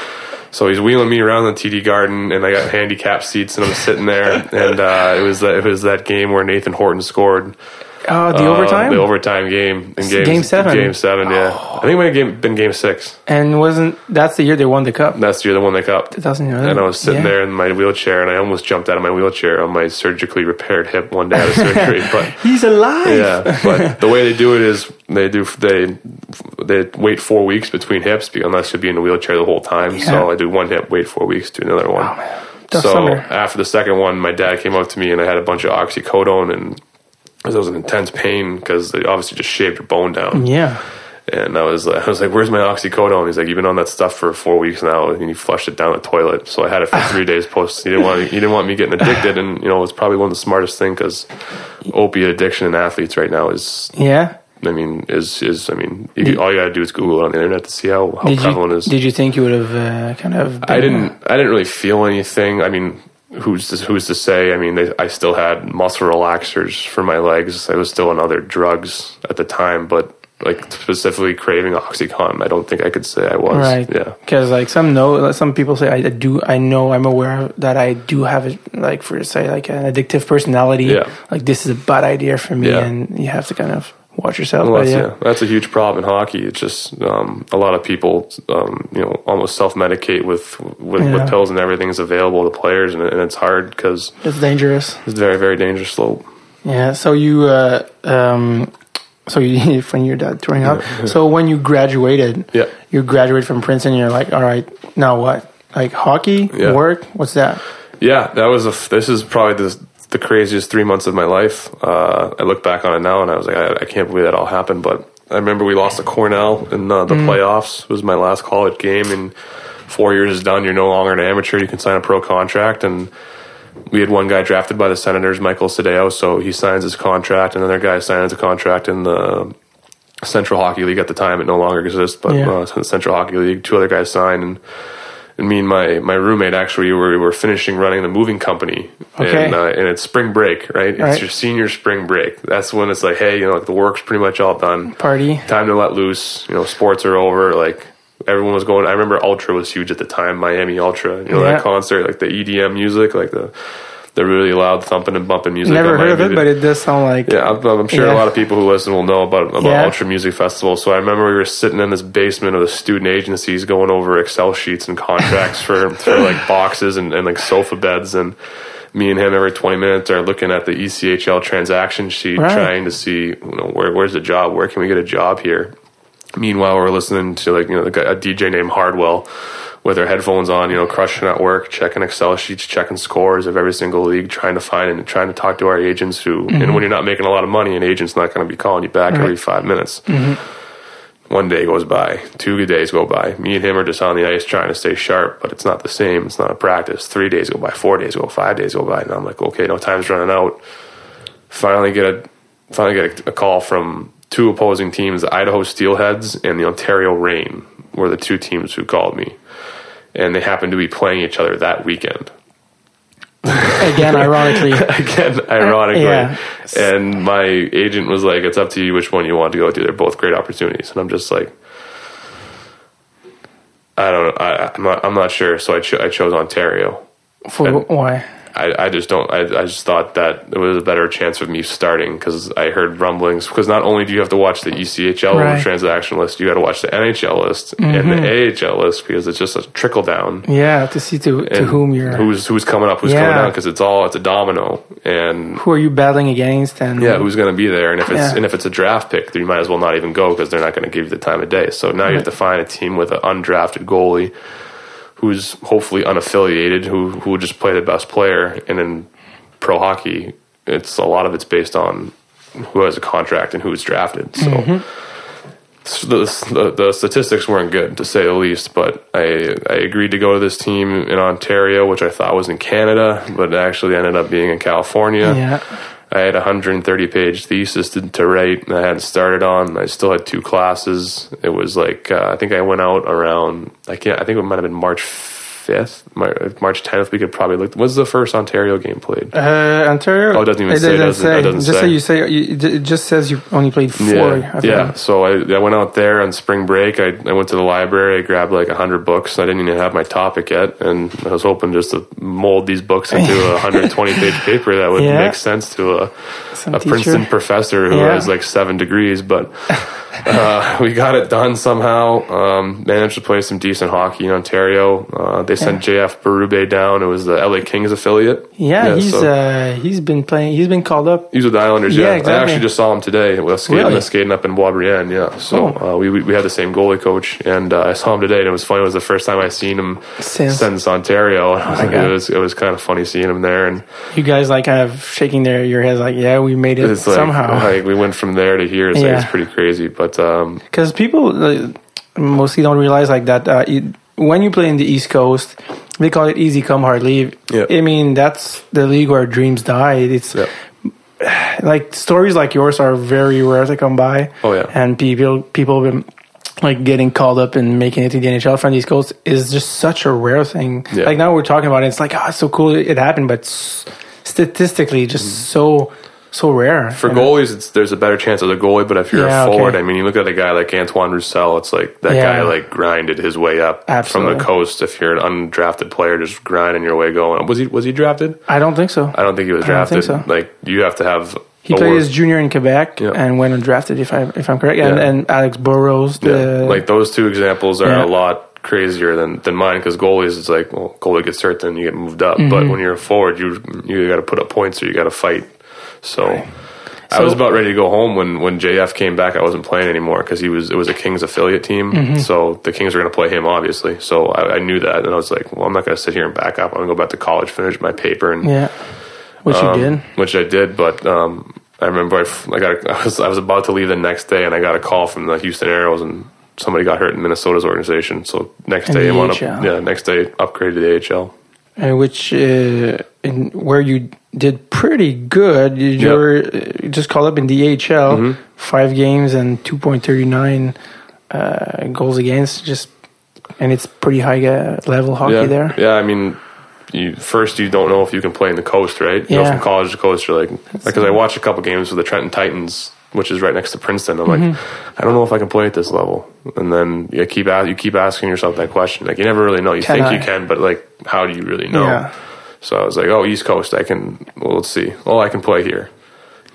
So he's wheeling me around the TD Garden, and I got handicap seats, and I'm sitting there, and uh, it was that it was that game where Nathan Horton scored. Oh, the uh, overtime? the overtime game, in game, Game seven. Oh. game seven, yeah. I think it might have game, been game six. and wasn't that's the year they won the cup? That's the year they won the cup. 2011. And I was sitting Yeah. there in my wheelchair, and I almost jumped out of my wheelchair on my surgically repaired hip one day out of surgery. But He's alive. yeah, but the way they do it is they do they they wait four weeks between hips unless you'll be in a wheelchair the whole time. Yeah. So I do one hip, wait four weeks, do another one. Tough so summer. after the second one, my dad came up to me, and I had a bunch of oxycodone and. 'Cause I was an intense pain because they obviously just shaved your bone down. Yeah. And I was like, I was like, "Where's my oxycodone?" He's like, "You've been on that stuff for four weeks now," and you flushed it down the toilet. So I had it for three days post. He didn't want he didn't want me getting addicted, and you know, it's probably one of the smartest thing because opiate addiction in athletes right now is, Yeah. I mean, is is I mean, you, could- all you got to do is Google it on the internet to see how, how prevalent you it is. did you think you would have uh, kind of? I didn't. I didn't really feel anything. I mean, who's to, who's to say? I mean, they, I still had muscle relaxers for my legs. I was still on other drugs at the time, but like specifically craving OxyContin, I don't think I could say I was. Right. Yeah. Because like some know, some people say I do. I know. I'm aware that I do have it. Like for say like an addictive personality. Yeah. Like this is a bad idea for me, Yeah. and you have to kind of watch yourself. Yeah. yeah, that's a huge problem in hockey. It's just um, a lot of people, um, you know, almost self-medicate with with, Yeah. with pills and everything's available to players, and, and it's hard because it's dangerous. it's very, very dangerous slope. Yeah. So you, uh, um, so you from your dad touring up. So when you graduated, Yeah. you graduated from Princeton. You're like, all right, now what? Like hockey, Yeah. work. What's that? Yeah, that was a. This is probably the the craziest three months of my life. Uh, I look back on it now, and I was like, I, I can't believe that all happened. But I remember we lost to Cornell in uh, the playoffs. It was my last college game, and four years is done. You're no longer an amateur. You can sign a pro contract, and we had one guy drafted by the Senators, Michael Sdao. So he signs his contract, and another guy signs a contract in the Central Hockey League at the time. It no longer exists, but Yeah. uh, the Central Hockey League. Two other guys signed, and and me and my my roommate actually were were finishing running the moving company, Okay. and uh, and it's spring break, right? It's Right. your senior spring break. That's when it's like, hey, you know, like the work's pretty much all done. Party. Time to let loose. You know, sports are over. Like everyone was going. I remember Ultra was huge at the time. Miami Ultra. You know Yeah. that concert, like the EDM music, like the the really loud thumping and bumping music. Never heard of it, but it does sound like. Yeah, I'm, I'm sure Yeah. a lot of people who listen will know about about Yeah. Ultra Music Festival. So I remember we were sitting in this basement of the student agencies going over Excel sheets and contracts for for like boxes and, and like sofa beds and me and him every 20 minutes are looking at the ECHL transaction sheet Right. trying to see you know where where's the job where can we get a job here meanwhile we're listening to like you know a DJ named Hardwell with their headphones on, you know, crushing at work, checking Excel sheets, checking scores of every single league, trying to find and trying to talk to our agents who, and mm-hmm. when you're not making a lot of money, an agent's not going to be calling you back every five minutes. Mm-hmm. One day goes by, two days go by. Me and him are just on the ice trying to stay sharp, but it's not the same. It's not a practice. Three days go by, four days go, five days go by, and I'm like, okay, no time's running out. Finally get a, finally get a, a call from two opposing teams, the Idaho Steelheads and the Ontario Reign were the two teams who called me, and they happened to be playing each other that weekend. Again, ironically. Again, ironically. Yeah. And my agent was like, "It's up to you which one you want to go to. They're both great opportunities." And I'm just like, I don't know. I, I'm not. I'm not sure. So I, cho- I chose Ontario. For why? I, I just don't. I, I just thought that it was a better chance of me starting because I heard rumblings. Because not only do you have to watch the ECHL Right. transaction list, you got to watch the NHL list and the mm-hmm. AHL list because it's just a trickle down. Yeah, to see to, to whom you're who's who's coming up, who's coming down because it's all it's a domino and who are you battling against and yeah, who's going to be there? And if it's Yeah. and if it's a draft pick, then you might as well not even go because they're not going to give you the time of day. So now you have to find a team with an undrafted goalie who's hopefully unaffiliated, who who will just play the best player. And in pro hockey, it's a lot of it's based on who has a contract and who's drafted. So. Mm-hmm. The, the, the statistics weren't good to say the least, but I I agreed to go to this team in Ontario, which I thought was in Canada, but it actually ended up being in California. yeah I had a 130 page thesis to, to write and I hadn't started on. I still had two classes. It was like, uh, I think I went out around, I can't, I think it might have been March 5th, March 10th. We could probably look. When's the first Ontario game played? uh, Ontario Oh, it doesn't even say, doesn't- it doesn't just say. you say you, it just says you only played four Yeah, yeah. So I, I went out there on spring break. I, I went to the library. I grabbed like hundred books. I didn't even have my topic yet, and I was hoping just to mold these books into a 120 page paper that would Yeah. make sense to a, Some a teacher. Princeton professor who Yeah. has like seven degrees. But uh, we got it done somehow. Um, managed to play some decent hockey in Ontario. Uh, they sent JF Berube down. It was the LA Kings affiliate. yeah, he's so- uh, he's been playing he's been called up He's with the Islanders. Yeah, Yeah, exactly. I actually just saw him today. We was skating, Really? skating up in Boisbriand. Yeah, so Cool. uh, we we we had the same goalie coach, and uh, I saw him today, and it was funny. It was the first time I seen him Since- since Ontario. And I was my like, it was it was kind of funny seeing him there, and you guys like kind of shaking their your heads like yeah we made it it's like, somehow like we went from there to here. Yeah. it's pretty crazy, but um, because people uh, mostly don't realize like that uh, you, when you play in the East Coast, they call it easy come hard leave. Yeah. I mean that's the league where dreams die. It's yeah, like stories like yours are very rare to come by. Oh, yeah. and people people been like getting called up and making it to the NHL from the East Coast is just such a rare thing. Yeah. Like now we're talking about it, it's like oh, it's so cool it happened, but s- statistically, just so so rare for goalies, it's, there's a better chance as a goalie. But if you're Yeah, a okay. forward, I mean, you look at a guy like Antoine Roussel. It's like that Yeah. guy like grinded his way up Absolutely. from the coast. If you're an undrafted player, just grinding your way going. Was he was he drafted? I don't think so. I don't think he was I don't drafted. think so. Like you have to have. He played work- his junior in Quebec Yeah. and went undrafted, if I if I'm correct. And, Yeah. and Alex Burrows, the yeah. like those two examples are a lot crazier than, than mine because goalies it's like well goalie gets hurt then you get moved up but Mm-hmm. when you're a forward you you got to put up points or you got to fight so. I So- was about ready to go home when, when JF came back. I wasn't playing anymore because he was it was a Kings affiliate team, Mm-hmm. so the Kings were going to play him obviously. So I, I knew that, and I was like, well, I'm not going to sit here and back up. I'm going to go back to college, finish my paper, and yeah, which um, you did. which I did. But um, I remember I, I got a, I was I was about to leave the next day, and I got a call from the Houston Aeros, and somebody got hurt in Minnesota's organization. So next day, I wound up, yeah, next day upgraded to the AHL. Uh, which uh, in where you did pretty good. You Yep. were uh, just called up in the AHL, five games and two point thirty nine uh, goals against. Just and it's pretty high uh, level hockey yeah, there. yeah. I mean, you first you don't know if you can play in the coast, right? You know, Yeah. from college to coast, you're like, because I watched a couple games with the Trenton Titans, which is right next to Princeton. I'm like, Mm-hmm. I don't know if I can play at this level. And then you keep a- you keep asking yourself that question. Like you never really know. You Can think I? you can, but like, how do you really know? Yeah. So I was like, oh, East Coast, I can. Well, let's see. Oh, I can play here.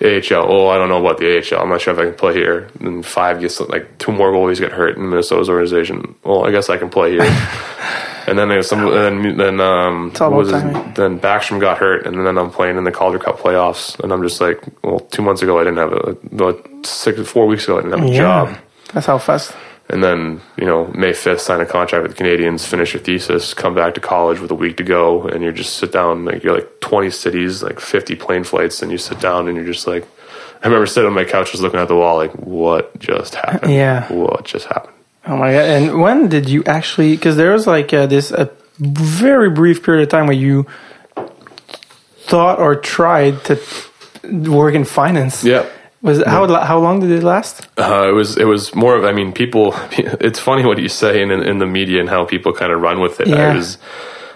AHL. Oh, I don't know about the AHL. I'm not sure if I can play here. And five gets like two more goalies get hurt in Minnesota's organization. Well, I guess I can play here. and then there's some. Then then um, was his- then Backstrom got hurt, and then I'm playing in the Calder Cup playoffs, and I'm just like, well, two months ago I didn't have a. Six, four weeks ago I didn't have a Yeah, job. that's how fast. And then, you know, May 5th, sign a contract with the Canadiens, finish your thesis, come back to college with a week to go, and you just sit down, like, you're like 20 cities, like 50 plane flights, and you sit down and you're just like, I remember sitting on my couch just looking at the wall, like, what just happened? Yeah. What just happened? Oh my god! And when did you actually? Because there was like uh, this a very brief period of time where you thought or tried to work in finance. Yeah. Was it, how how long did it last? Uh, it was it was more of I mean people it's funny what you say in in the media and how people kind of run with it. Yeah. I was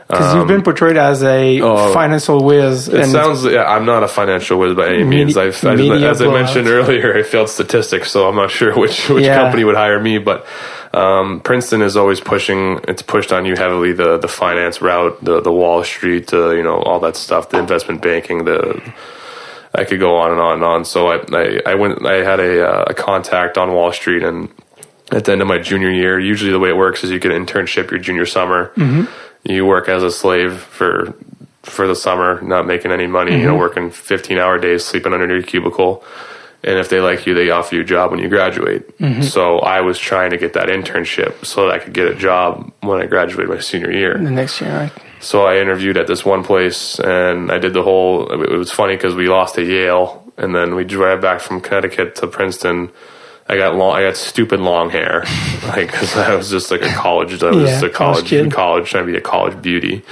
Because you've been portrayed as a Oh. financial whiz. It sounds. Yeah, I'm not a financial whiz by any means. I've, I, as I mentioned earlier, I failed statistics, so I'm not sure which which Yeah. company would hire me. But um, Princeton is always pushing. It's pushed on you heavily the the finance route, the the Wall Street, uh, you know, all that stuff, the investment banking, the. I could go on and on and on. So I I, I went. I had a, uh, a contact on Wall Street and. At the end of my junior year, usually the way it works is you get an internship your junior summer. Mm-hmm. You work as a slave for for the summer, not making any money, you know, mm-hmm. working 15 hour days, sleeping under your cubicle. And if they like you, they offer you a job when you graduate. Mm-hmm. So I was trying to get that internship so that I could get a job when I graduated my senior year. the next year, right? So I interviewed at this one place and I did the whole, it was funny because we lost to Yale and then we drive back from Connecticut to Princeton. I got long, I got stupid long hair, like because I was just like a college, I was Yeah, a college college, college, trying to be a college beauty.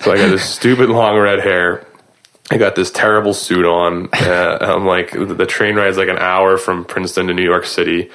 so I got this stupid long red hair. I got this terrible suit on. Uh, I'm like, the the train ride's like an hour from Princeton to New York City.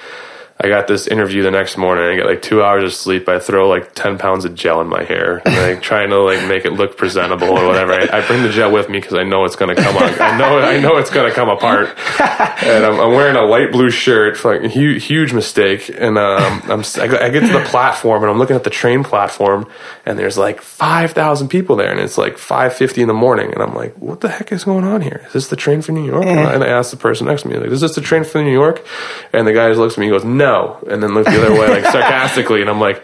I got this interview the next morning. I get like two hours of sleep. I throw like ten pounds of gel in my hair, like trying to like make it look presentable or whatever. I, I bring the gel with me because I know it's gonna come on. I know I know it's gonna come apart. And I'm, I'm wearing a light blue shirt. Fucking huge, huge mistake. And um, I'm I, get to the platform and I'm looking at the train platform, and there's like five thousand people there, and it's like five fifty in the morning, and I'm like, what the heck is going on here? Is this the train for New York? And I asked the person next to me, like, is this the train for New York? And the guy just looks at me, and goes, no, and then looks the other way, like sarcastically, and I'm like,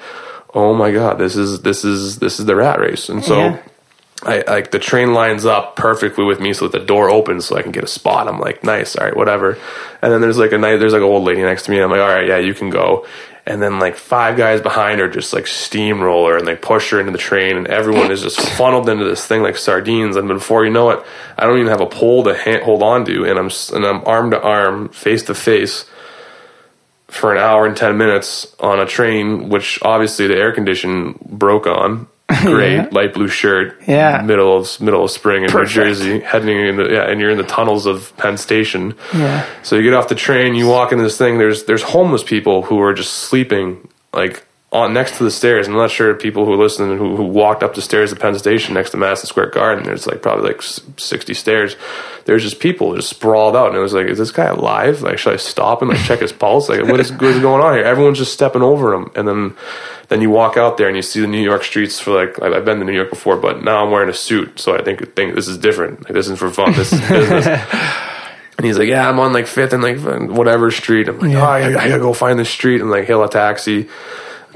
oh my god, this is this is this is the rat race, and so. Yeah. I like the train lines up perfectly with me so that the door opens so I can get a spot. I'm like, nice, all right, whatever. And then there's like a night, there's like an old lady next to me. And I'm like, all right, yeah, you can go. And then like five guys behind her just like steamroller and they push her into the train and everyone is just funneled into this thing like sardines. And before you know it, I don't even have a pole to ha- hold on to, and I'm and I'm arm to arm, face to face for an hour and 10 minutes on a train, which obviously the air condition broke on. Great Yeah. light blue shirt. Yeah. Middle of middle of spring in Perfect. New Jersey, heading in the yeah, and you're in the tunnels of Penn Station. Yeah. So you get off the train, you walk into this thing. There's there's homeless people who are just sleeping like on next to the stairs. I'm not sure people who listen who, who walked up the stairs at Penn Station next to Madison Square Garden. There's like probably like 60 stairs. There's just people just sprawled out, and it was like, is this guy alive? Like, should I stop and like check his pulse? Like, what is what is going on here? Everyone's just stepping over him, and then then you walk out there and you see the New York streets for like I've I've been to New York before, but now I'm wearing a suit, so I think think this is different. Like, this isn't for fun. This is business. And he's like, yeah, I'm on like fifth and like whatever street. I'm like, Yeah. oh, I, I gotta go find the street and like hail a taxi.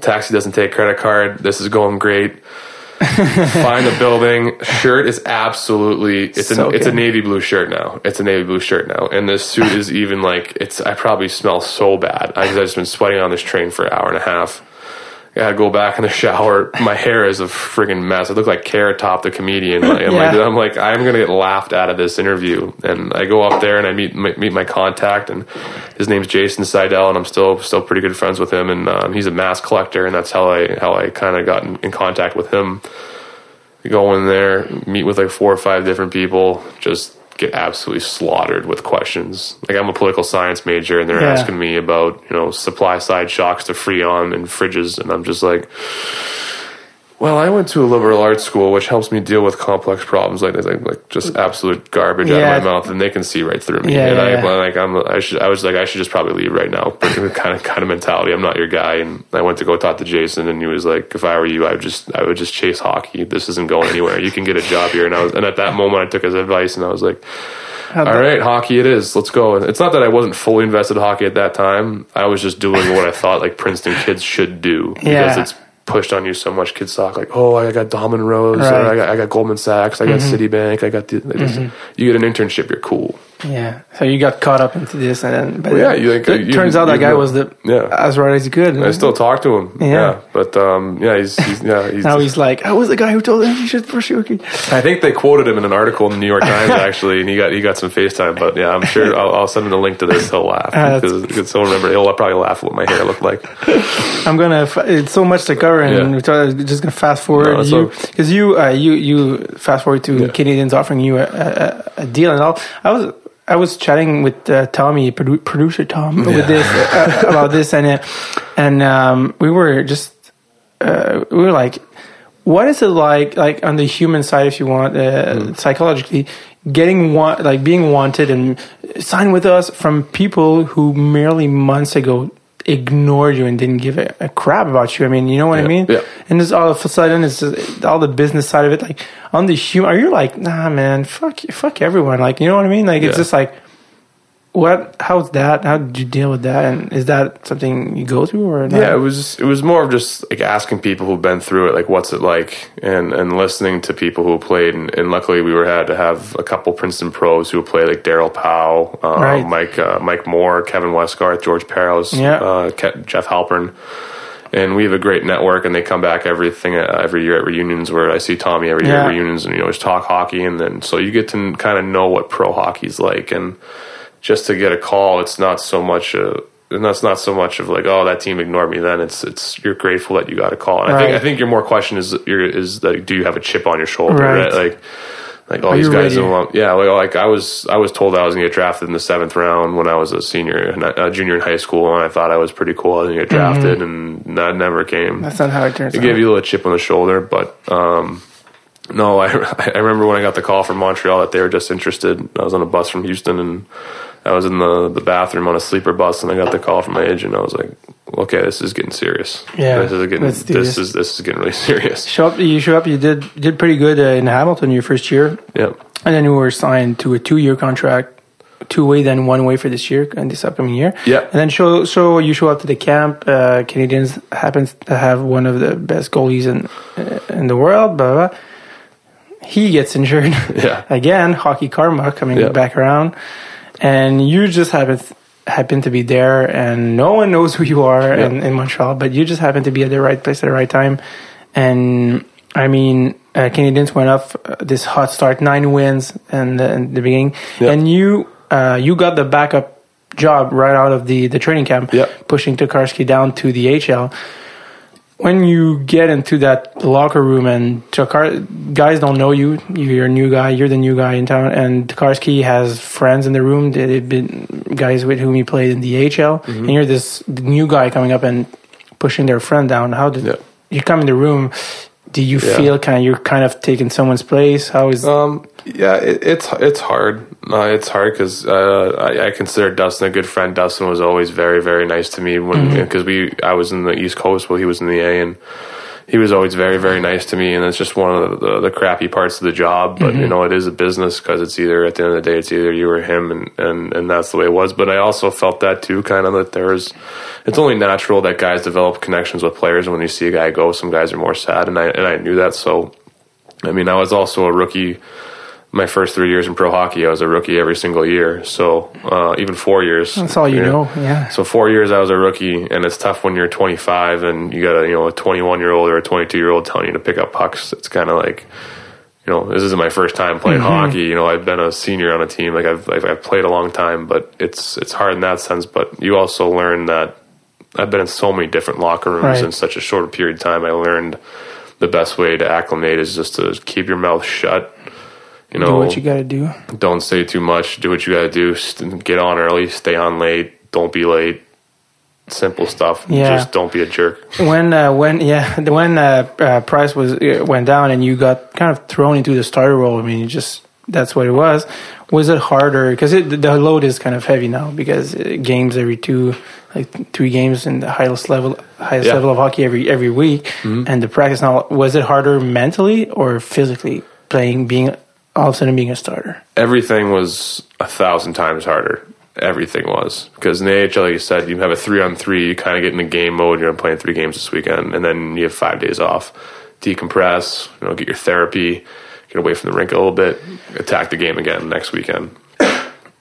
Taxi doesn't take credit card. This is going great. find a building. Shirt is absolutely it's So a it's a navy blue shirt now. It's a navy blue shirt now, and this suit is even like it's. I probably smell so bad. I, I've just been sweating on this train for an hour and a half. I gotta go back in the shower. My hair is a friggin' mess. I look like Carrot Top, the comedian. Like, I'm, like, I'm like, I'm gonna get laughed out of this interview. And I go up there and I meet my- meet my contact, and his name's Jason Seidel, and I'm still still pretty good friends with him. And um, he's a mask collector, and that's how I how I kind of got in, in contact with him. Go in there, meet with like four or five different people, just get absolutely slaughtered with questions. Like I'm a political science major, and they're Yeah. asking me about you know supply side shocks to Freon and fridges, and I'm just like, well, I went to a liberal arts school, which helps me deal with complex problems like this, like, like just absolute garbage Yeah. out of my mouth, and they can see right through me. Yeah, and yeah, I like I'm I should I was like I should just probably leave right now. But kind of kind of mentality. I'm not your guy, and I went to go talk to Jason, and he was like, if I were you, I would just I would just chase hockey. This isn't going anywhere. You can get a job here. And I was and at that moment, I took his advice, and I was like. All right, hockey it is. Let's go. It's not that I wasn't fully invested in hockey at that time. I was just doing what I thought like Princeton kids should do because Yeah. it's pushed on you so much. Kids talk like, "Oh, I got Dominion Rose, Right. or I got, I got Goldman Sachs, I got mm-hmm. Citibank, I got the." they just- mm-hmm. You get an internship, you're cool. Yeah. So you got caught up into this, and then but yeah, you like- it you- turns out that guy know- was the Yeah. as right as he could. I still talk to him. Yeah. Yeah, but um, yeah, he's, he's yeah. He's, now he's like, I was the guy who told him he should pursue. hockey." I think they quoted him in an article in the New York Times actually, and he got he got some FaceTime. But yeah, I'm sure I'll, I'll send him the link to this. He'll laugh Ah, because because he'll remember. He'll probably laugh at what my hair looked like. I'm gonna. It's so much to cover, and Yeah. we're just gonna fast forward. No, you because you uh, you you fast forward to Yeah. Canadiens offering you a, a, a deal and all. I was I was chatting with uh, Tommy, produ- producer Tom, with this uh, about this, and uh, and um, we were just uh, we were like, what is it like like on the human side if you want uh, psychologically getting one like being wanted and sign with us from people who merely months ago ignored you and didn't give a, a crap about you. I mean you know what i mean? yeah. and just all of a sudden it's just, all the business side of it like on the human are you like nah man fuck fuck everyone. Like you know what i mean? Like it's just like what how's that how did you deal with that and is that something you go through or not? Yeah, it was it was more of just like asking people who've been through it, like what's it like, and and listening to people who played, and, and luckily we were had to have a couple Princeton pros who played, like Darroll Powe, uh, Right. Mike uh, Mike Moore, Kevin Westgarth, George Parros, Yeah. uh, Ke- Jeff Halpern. And we have a great network, and they come back everything uh, every year at reunions. Where I see Tommy every year Yeah. at reunions, and you know just talk hockey, and then so you get to kind of know what pro hockey's like, and just to get a call, it's not so much a, and that's not so much of like, oh, that team ignored me. Then it's it's you're grateful that you got a call. And I think I think your more question is your is like, do you have a chip on your shoulder? Right. Right? Like like all Are these guys don't want. Yeah, like, like I was I was told I was gonna get drafted in the seventh round when I was a senior, a junior in high school, and I thought I was pretty cool. I gonna get drafted, and that never came. that's not how it turns out. It out gave you a little chip on the shoulder, but um, no, I, I remember when I got the call from Montreal that they were just interested. I was on a bus from Houston and I was in the, the bathroom on a sleeper bus and I got the call from my agent. I was like, okay, this is getting serious. Yeah, this is getting this this. is this is getting really serious. show up you show up you did you did pretty good uh, in hamilton your first year Yep. and then you were signed to a two-year contract two way then one way for this year and this upcoming year Yeah. and then show so you show up to the camp uh, canadiens happens to have one of the best goalies in uh, in the world blah, blah, blah. he gets injured Yeah. again hockey karma coming Yeah. back around and you just happen happen to be there and no one knows who you are Yeah. in, in montreal but you just happen to be at the right place at the right time and i mean uh, canadiens went up uh, this hot start nine wins in the, in the beginning Yeah. and you uh, you got the backup job right out of the, the training camp Yeah. pushing Tokarski down to the HL when you get into that locker room and Takar, guys don't know you, you're a new guy, you're the new guy in town, and Tokarski has friends in the room. They've been guys with whom he played in the HL, mm-hmm. and you're this new guy coming up and pushing their friend down. How did Yeah. you come in the room? Do you Yeah. feel kind of you're kind of taking someone's place? How is Um, yeah, it, it's it's hard. Uh, it's hard because uh, I, I consider Dustin a good friend. Dustin was always very very nice to me when Mm-hmm. because we I was in the East Coast while he was in the A, and he was always very very nice to me. And it's just one of the, the, the crappy parts of the job. But Mm-hmm. you know, it is a business because it's either at the end of the day it's either you or him, and and and that's the way it was. But I also felt that too, kind of that there's. It's only natural that guys develop connections with players. And when you see a guy go, some guys are more sad, and I and I knew that. So, I mean, I was also a rookie my first three years in pro hockey, I was a rookie every single year. So uh, even four years. that's all you Yeah. know? Yeah. So four years I was a rookie, and it's tough when you're 25 and you got a you know a 21 year old or a 22 year old telling you to pick up pucks. It's kind of like, you know, this isn't my first time playing Mm-hmm. hockey. You know, I've been a senior on a team, like I've, I've I've played a long time, but it's it's hard in that sense. But you also learn that I've been in so many different locker rooms Right. in such a short period of time. I learned the best way to acclimate is just to keep your mouth shut. You know, Do what you got to do. don't say too much. Do what you got to do. Get on early. Stay on late. Don't be late. Simple stuff. Yeah. Just don't be a jerk. when uh, when yeah when uh, uh, Price was uh, went down and you got kind of thrown into the starter role. I mean, you just that's what it was. Was it harder because the load is kind of heavy now because uh, games every two like three games in the highest level highest Yeah. level of hockey every every week and the practice now was it harder mentally or physically playing being all of a sudden being a starter Everything was a thousand times harder. Everything was because in the AHL, like you said, you have a three on three. You kind of get in the game mode. You're playing three games this weekend, and then you have five days off. Decompress. You know, get your therapy. Get away from the rink a little bit. Attack the game again next weekend.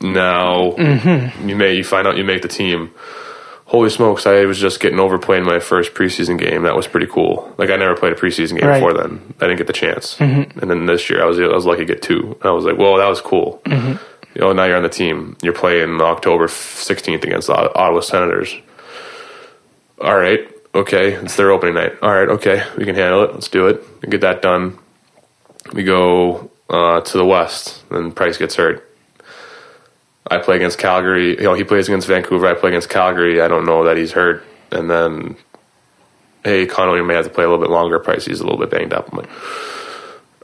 Now mm-hmm. you may you find out you make the team. Holy smokes! I was just getting over playing my first preseason game. That was pretty cool. Like I never played a preseason game Right. before then. I didn't get the chance. And then this year I was I was lucky to get two. And I was like, well, that was cool. You know, now you're on the team. You're playing October 16th against the Ottawa Senators. All right, okay, it's their opening night. All right, okay, we can handle it. Let's do it. We get that done. We go uh, to the West, and Price gets hurt. I play against Calgary. You know, he plays against Vancouver. I play against Calgary. I don't know that he's hurt, and then "Hey, Connell, you may have to play a little bit longer. Pricey's a little bit banged up." I'm like,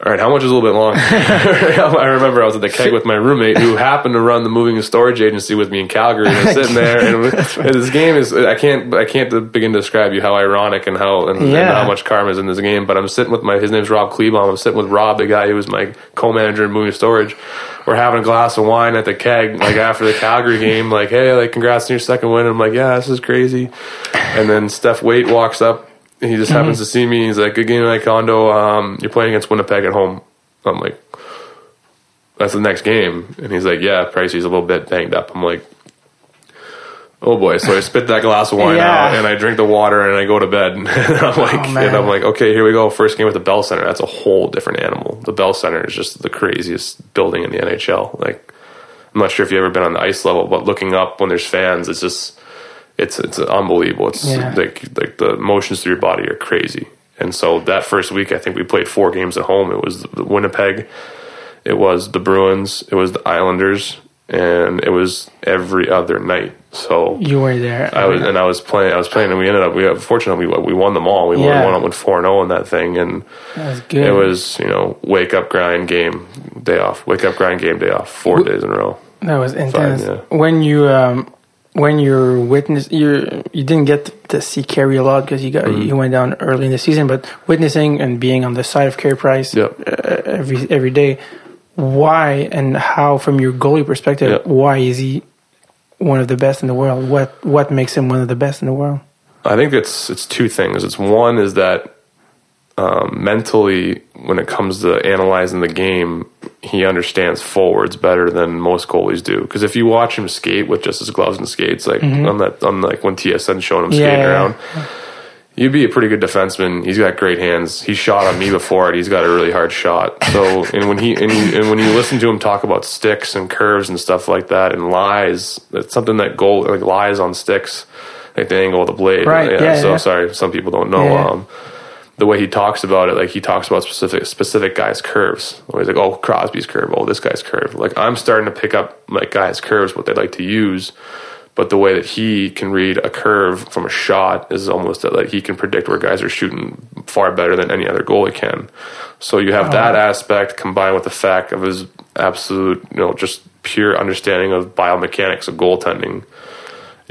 "All right, how much is a little bit long?" I remember I was at the keg with my roommate who happened to run the moving and storage agency with me in Calgary, and I'm sitting there, and, and this game is I can't I can't begin to describe you how ironic and how and, and how much karma is in this game. But I'm sitting with my his name's Rob Klebaum. I'm sitting with Rob, the guy who was my co-manager in moving and storage. We're having a glass of wine at the keg, like after the Calgary game, like, hey, like, congrats on your second win. I'm like, yeah, this is crazy. And then Steph Waite walks up. He just happens to see me. He's like, good game tonight, Condo. Um, you're playing against Winnipeg at home. I'm like, that's the next game. And he's like, yeah, Pricey's a little bit banged up. I'm like, oh boy. So I spit that glass of wine Yeah. out and I drink the water and I go to bed. And I'm like, Oh, and I'm like, okay, here we go. First game with the Bell Center. That's a whole different animal. The Bell Center is just the craziest building in the NHL. Like, I'm not sure if you've ever been on the ice level, but looking up when there's fans, it's just, it's it's unbelievable. It's Yeah. like like the motions through your body are crazy. And so that first week, I think we played four games at home. It was the Winnipeg, it was the Bruins, it was the Islanders, and it was every other night. So You were there. I was and I was playing. I was playing, and we ended up. We fortunately we, we won them all. We Yeah. won, won up with four and zero in that thing, and That was good. it was you know wake up grind game day off, wake up grind game day off, four days in a row. That was intense. yeah. When you um, when you're witness, you you didn't get to see Carey a lot because you got Mm-hmm. you went down early in the season. But witnessing and being on the side of Carey Price Yep. uh, every every day, why and how, from your goalie perspective, Yep. why is he one of the best in the world? What what makes him one of the best in the world? I think it's it's two things. It's one is that um, mentally, when it comes to analyzing the game, he understands forwards better than most goalies do. Because if you watch him skate with just his gloves and skates, like on that, on like when TSN showing him skating yeah, around, you'd be a pretty good defenseman. He's got great hands. He shot on me before it. He's got a really hard shot. So, and when he and, you, and when you listen to him talk about sticks and curves and stuff like that, and lies, that's something that goal like lies on sticks, like the angle of the blade. Right, yeah, so yeah. sorry, some people don't know. Um, the way he talks about it, like he talks about specific specific guys' curves. He's like, "Oh, Crosby's curve. Oh, this guy's curve." Like I'm starting to pick up like guys' curves, what they like to use. But the way that he can read a curve from a shot is almost that like he can predict where guys are shooting far better than any other goalie can. So you have oh. that aspect combined with the fact of his absolute, you know, just pure understanding of biomechanics of goaltending,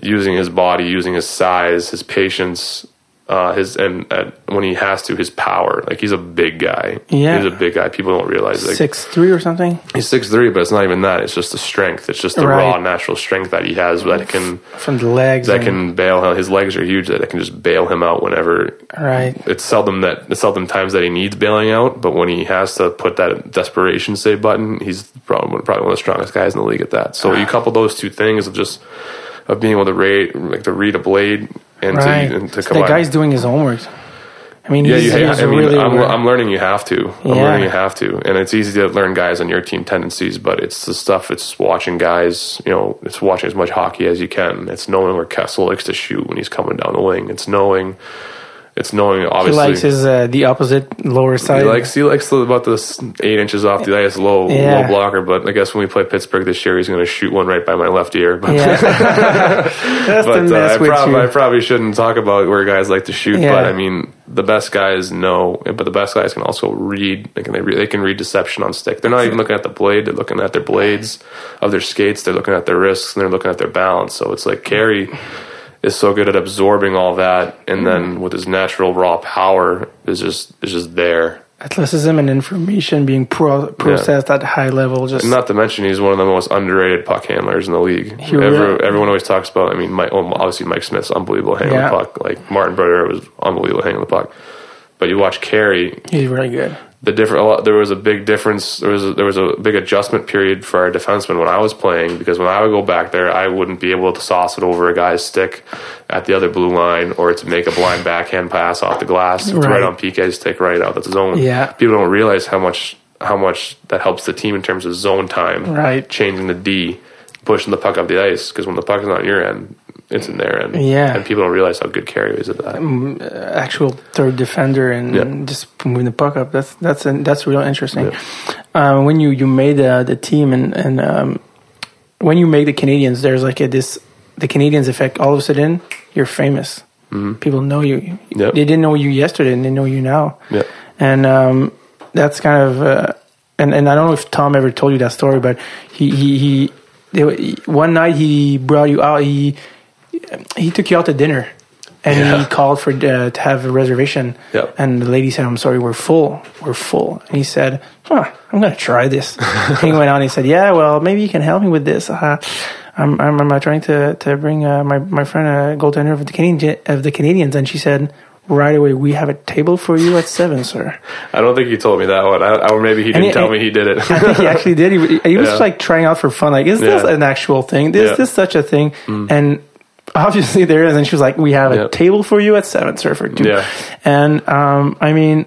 using his body, using his size, his patience, uh, his and uh, when he has to, his power. Like he's a big guy. Yeah. he's a big guy. People don't realize like Six three or something he's six three, but it's not even that. It's just the strength. It's just the Right. raw natural strength that he has that can from the legs. that can bail him. His legs are huge. That can just bail him out whenever. right. It's seldom that it's seldom times that he needs bailing out, but when he has to put that desperation save button, he's probably probably one of the strongest guys in the league at that. So you couple those two things of just of being able to read like to read a blade and Right. to and to So come the guy's doing his homework. I mean, Yeah, he's, you he's I mean, really. I'm, I'm learning you have to. I'm Yeah. learning you have to. And it's easy to learn guys on your team tendencies, but it's the stuff, it's watching guys, you know, it's watching as much hockey as you can. It's knowing where Kessel likes to shoot when he's coming down the wing. It's knowing, it's knowing, obviously he likes his uh, the opposite lower side. He likes he likes the, about this eight inches off the ice low Yeah. low blocker, but I guess when we play Pittsburgh this year, he's going to shoot one right by my left ear. But, yeah, that's but uh, I, prob- I probably shouldn't talk about where guys like to shoot. Yeah. But I mean, the best guys know, but the best guys can also read. They can they, re- they can read deception on stick. They're not even looking at the blade; they're looking at their blades of their skates. They're looking at their wrists and they're looking at their balance. So it's like Carey is so good at absorbing all that, and then mm. with his natural raw power is just is just there. athleticism and information being pro- processed at high level. Just Not to mention, he's one of the most underrated puck handlers in the league. He Every- really- everyone always talks about. I mean, Mike, well, obviously Mike Smith's unbelievable hanging Yeah. the puck. Like Martin Brodeur was unbelievable hanging the puck. But you watch Carey, he's really good. the different. a lot- There was a big difference. There was a, there was a big adjustment period for our defensemen when I was playing because when I would go back there, I wouldn't be able to sauce it over a guy's stick at the other blue line or to make a blind backhand pass off the glass. Right. right on PK's stick, right out of the zone. Yeah. people don't realize how much how much that helps the team in terms of zone time. Right. changing the D, pushing the puck up the ice because when the puck is not on your end, it's in there, end. Yeah. and people don't realize how good Carey is at that. Actual third defender and Yeah. just moving the puck up. That's that's that's real interesting. Um, when you you made uh, the team and and um, when you make the Canadiens, there's like a, this the Canadiens effect. All of a sudden, you're famous. People know you. Yep. They didn't know you yesterday, and they know you now. Yeah. And um, that's kind of, uh, and and I don't know if Tom ever told you that story, but he he he, they, he one night he brought you out. He he took you out to dinner, and Yeah. he called for uh, to have a reservation. Yep. And the lady said, "I'm sorry, we're full. We're full." And he said, "Huh, I'm gonna try this." He went on. and he said, "Yeah, well, maybe you can help me with this. Uh, I'm I'm, I'm uh, trying to to bring uh, my my friend a goaltender of the Canadian of the Canadiens," and she said. Right away, we have a table for you at seven, sir. I don't think he told me that one. I, or maybe he didn't he- tell me he did it. I think he actually did. He, he was Yeah. like trying out for fun. Like, is this Yeah. an actual thing? Is this such a thing? And obviously there is. And she was like, we have a Yeah. table for you at seven, surfer. two. Yeah. And um, I mean,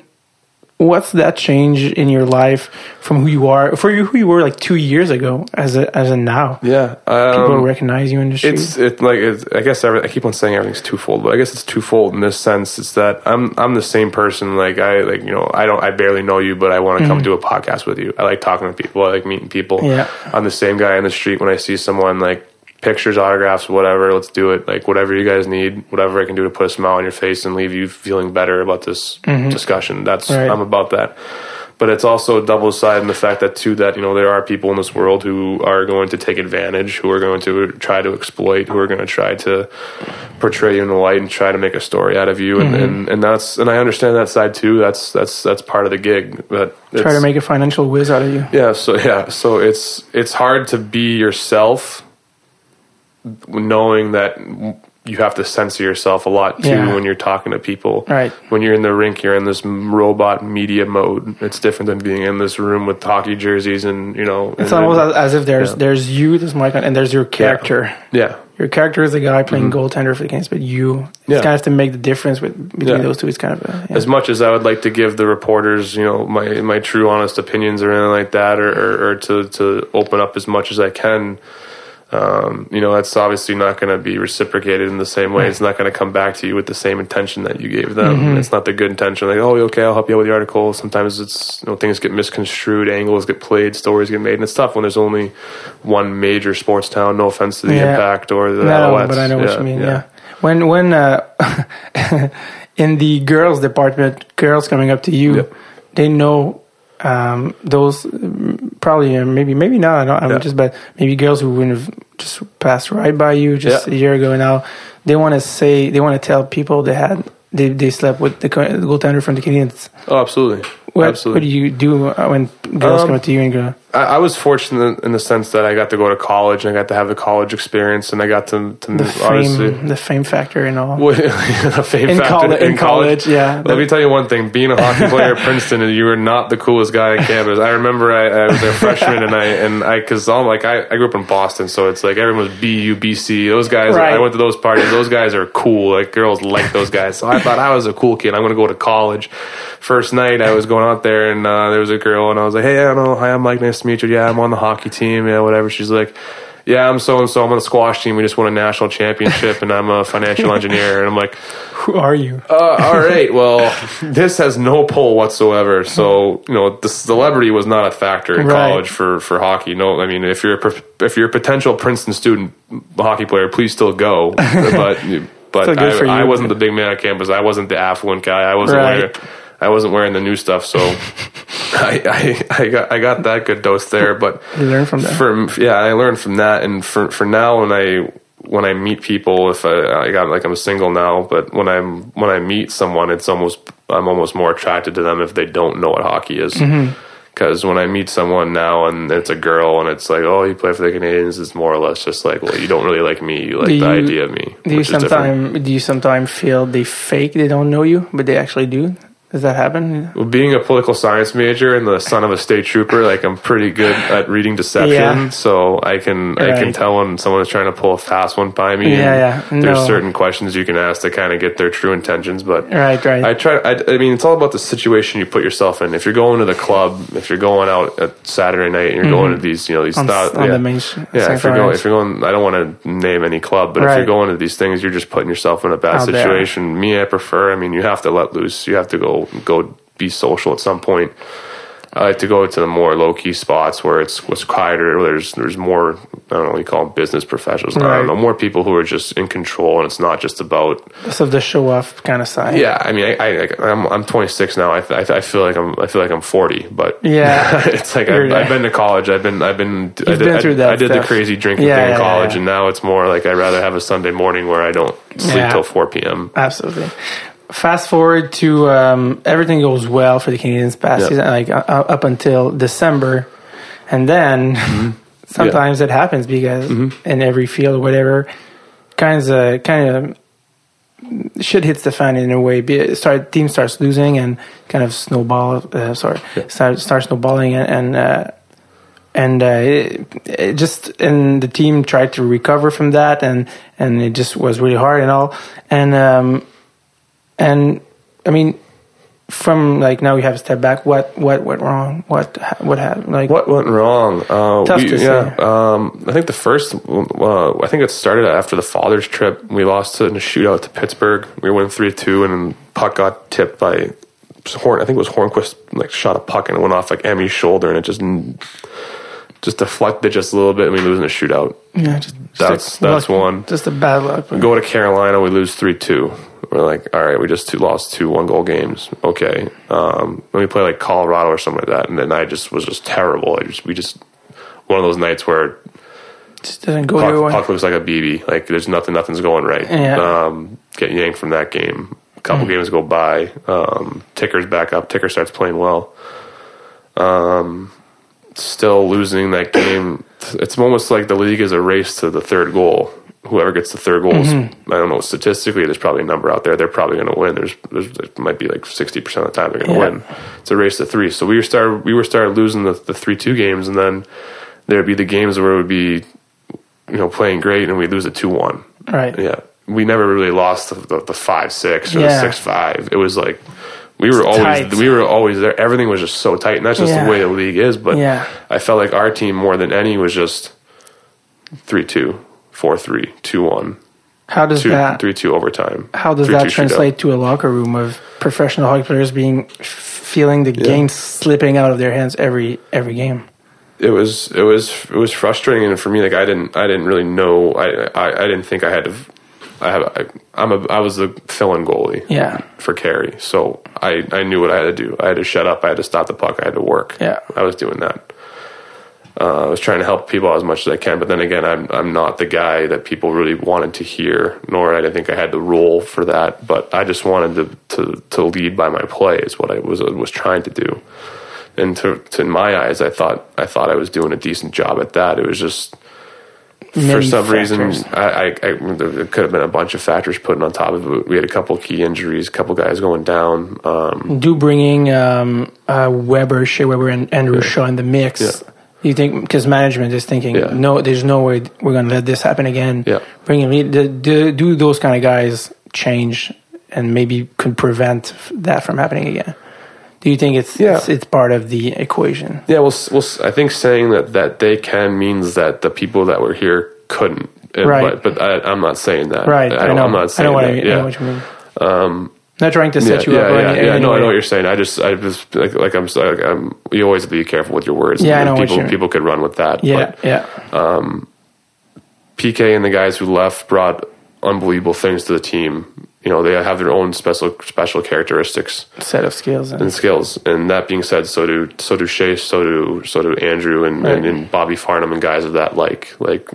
what's that change in your life from who you are, for you, who you were like two years ago as a, as a now? yeah. People Um, recognize you in the street. it's it like it's, I guess every, I keep on saying everything's twofold, but I guess it's twofold in this sense. It's that I'm I'm the same person. Like I like you know I don't I barely know you, but I want to come do a podcast with you. I like talking to people. I like meeting people. Yeah. I'm the same guy in the street when I see someone like pictures, autographs, whatever. Let's do it. Like whatever you guys need, whatever I can do to put a smile on your face and leave you feeling better about this mm-hmm. discussion. That's Right. I'm about that. But it's also double sided in the fact that too that you know there are people in this world who are going to take advantage, who are going to try to exploit, who are going to try to portray you in the light and try to make a story out of you, and, mm-hmm. and, and that's and I understand that side too. That's that's that's part of the gig. But Try to make a financial whiz out of you. yeah, so yeah, so it's it's hard to be yourself, knowing that you have to censor yourself a lot too Yeah. when you're talking to people. Right. When you're in the rink, you're in this robot media mode. It's different than being in this room with hockey jerseys and you know. It's and- almost as, as if there's Yeah. there's you, there's Mike, and there's your character. yeah. Your character is the guy playing goaltender for the games, but you it's Mm-hmm. Yeah. kind of have to make the difference with, between Yeah. those two. It's kind of a, yeah. as much as I would like to give the reporters, you know, my my true honest opinions or anything like that, or, or, or to to open up as much as I can, um, you know, that's obviously not going to be reciprocated in the same way. It's not going to come back to you with the same intention that you gave them. Mm-hmm. It's not the good intention, like, oh, okay, I'll help you out with the article. Sometimes it's you know things get misconstrued, angles get played, stories get made, and it's tough when there's only one major sports town. No offense to the Yeah. Impact or the no, but I know what you mean. Yeah. When when uh, in the girls department, girls coming up to you, Yep. they know um, those probably uh, maybe maybe not. I don't, I'm Yeah. just but maybe girls who wouldn't have just passed right by you just Yeah. a year ago now. They want to say they want to tell people they had they they slept with the, goaltender from the Canadiens. Oh, absolutely. What, absolutely. what do you do uh, when girls Um, come up to you and go? I, I was fortunate in the sense that I got to go to college and I got to have the college experience and I got to, to The obviously fame, the fame factor, and all. The fame In factor colle- in college, yeah. Let me tell you one thing: being a hockey player at Princeton, you were not the coolest guy on campus. I remember I, I was a freshman, and I and I because I'm like I, I grew up in Boston, so it's like everyone was BU, BC. Those guys, Right. I went to those parties. Those guys are cool. Like girls like those guys. So I thought I was a cool kid. I'm going to go to college. First night, I was going out there, and uh, there was a girl, and I was like, "Hey, I don't know. Hi, I'm Mike. Nice to meet you. Yeah, I'm on the hockey team. Yeah, whatever." She's like. Yeah, I'm so and so. I'm on the squash team. We just won a national championship, and I'm a financial engineer. And I'm like, Who are you? uh, all right. Well, this has no pull whatsoever. So you know, the celebrity was not a factor in Right. college for for hockey. No, I mean, if you're a, if you're a potential Princeton student hockey player, please still go. But but Still good for I, I wasn't the big man on campus. I wasn't the affluent guy. I wasn't Right. wearing I wasn't wearing the new stuff. So I, I I got I got that good dose there. But You learn from that. from yeah, I learned from that, and for for now when I when I meet people, if I, I got like I'm single now, but when I'm when I meet someone, it's almost I'm almost more attracted to them if they don't know what hockey is. Mm-hmm. Because when I meet someone now and it's a girl and it's like, oh, you play for the Canadiens, it's more or less just like, well, you don't really like me, you like Do the you- idea of me. Do you which is different. sometimes do you sometimes feel they fake they don't know you, but they actually do? Does that happen? Well, being a political science major and the son of a state trooper, like I'm pretty good at reading deception. Yeah. So I can I can tell when someone is trying to pull a fast one by me. Yeah, yeah. There's certain questions you can ask to kind of get their true intentions, but Right, right. I try. I, I mean, it's all about the situation you put yourself in. If you're going to the club, if you're going out at Saturday night and you're going to these, you know, these Mm-hmm. on, on yeah. the main Yeah, if you're going, if you're going, I don't want to name any club, but if you're going to these things, you're just putting yourself in a bad Out there. situation. Me, I prefer. I mean, you have to let loose. You have to go go be social at some point. I like to go to the more low key spots where it's what's quieter. Where there's there's more I don't know what you call them business professionals. I don't know more people who are just in control, and it's not just about of the show off kind of side. yeah. I mean, I, I I'm I'm 26 now. I, I I feel like I'm I feel like I'm 40, but Yeah. it's like I've. I've been to college. I've been I've been I did, been through that I did the crazy drinking Yeah, thing in college, yeah. and now it's more like I'd rather have a Sunday morning where I don't sleep till 4 p.m. Absolutely. Fast forward to um, everything goes well for the Canadiens past Yeah. season, like uh, up until December, and then Mm-hmm. sometimes it happens because in every field or whatever, kinds of kind of shit hits the fan in a way. Be start team starts losing and kind of snowball. Uh, sorry, start start snowballing and. and uh, and uh, it, it just and the team tried to recover from that and and it just was really hard and all and um and I mean from like now we have a step back what what went wrong what what happened like What went wrong? Uh, Tough we, to say. um, I think the first. Uh, I think it started after the Father's trip. We lost in a shootout to Pittsburgh. We went three two, and puck got tipped by Horn. I think it was Hornqvist. Like shot a puck and it went off like Emmy's shoulder, and it just just deflected just a little bit, and we lose in a shootout. yeah just That's just that's luck- one. just a bad luck Go to Carolina, we lose three two. We're like, all right, we just two, lost two one goal games. Okay, um, then we play like Colorado or something like that, and then I just was just terrible. I just we just one of those nights where just doesn't go puck, puck looks like a BB. Like there's nothing, nothing's going right. Yeah. Mm. Um, get yanked from that game. A couple games go by. Um, Ticker's back up. Ticker starts playing well. Um, still losing that game. It's almost like the league is a race to the third goal. Whoever gets the third goal, Mm-hmm. I don't know. Statistically, there's probably a number out there. They're probably going to win. There's, there's, it might be like sixty percent of the time they're going to Yeah. win. It's a race to three. So we were started, we were started losing the, the three two games, and then there'd be the games where it would be, you know, playing great, and we lose a two one. right Yeah, we never really lost the, the, the five six or Yeah. the six five. It was like we were always tight. we were always there. Everything was just so tight, and that's just Yeah. the way the league is. But Yeah. I felt like our team more than any was just three two, four three, two one, how does two that three two overtime. how does 3-2 that shootout. translate to a locker room of professional hockey players being f- feeling the game slipping out of their hands every every game It was it was it was frustrating, and for me, like I didn't I didn't really know I I, I didn't think I had to. I have I, I'm a I was the fill-in goalie. Yeah. For Carey, so I I knew what I had to do. I had to shut up. I had to stop the puck. I had to work. Yeah. I was doing that. Uh, I was trying to help people as much as I can, but then again, I'm I'm not the guy that people really wanted to hear, nor I didn't think I had the role for that. But I just wanted to to, to lead by my play is what I was was trying to do. And to, to in my eyes, I thought I thought I was doing a decent job at that. It was just for Many some reason, factors. I, I, I there could have been a bunch of factors putting on top of it. We had a couple key injuries, a couple guys going down. Um, do bringing um, uh, Weber, Shea Weber, and Andrew Shaw in the mix. Yeah. You think because management is thinking, Yeah. no, there's no way we're going to let this happen again. Yeah. Bring him. Do, do, do those kind of guys change and maybe could prevent that from happening again? Do you think it's Yeah. it's, it's part of the equation? yeah, well, well, I think saying that that they can means that the people that were here couldn't. Right. But, but I, I'm not saying that. Right. I, I, know. I'm not I saying know what that. I mean. yeah. I know what you mean. Um, Not trying to set yeah, you yeah, up. yeah, any- yeah. any No, I know what you're saying. I just, I just like, like I'm, like I'm. You always have to be careful with your words. Yeah, I know what people, you mean. people could run with that. Yeah, but yeah. Um, PK and the guys who left brought unbelievable things to the team. You know, they have their own special special characteristics Set of skills. And, and skills. And that being said, so do so do Shea, so do so do Andrew and, and, Right. and Bobby Farnham and guys of that like like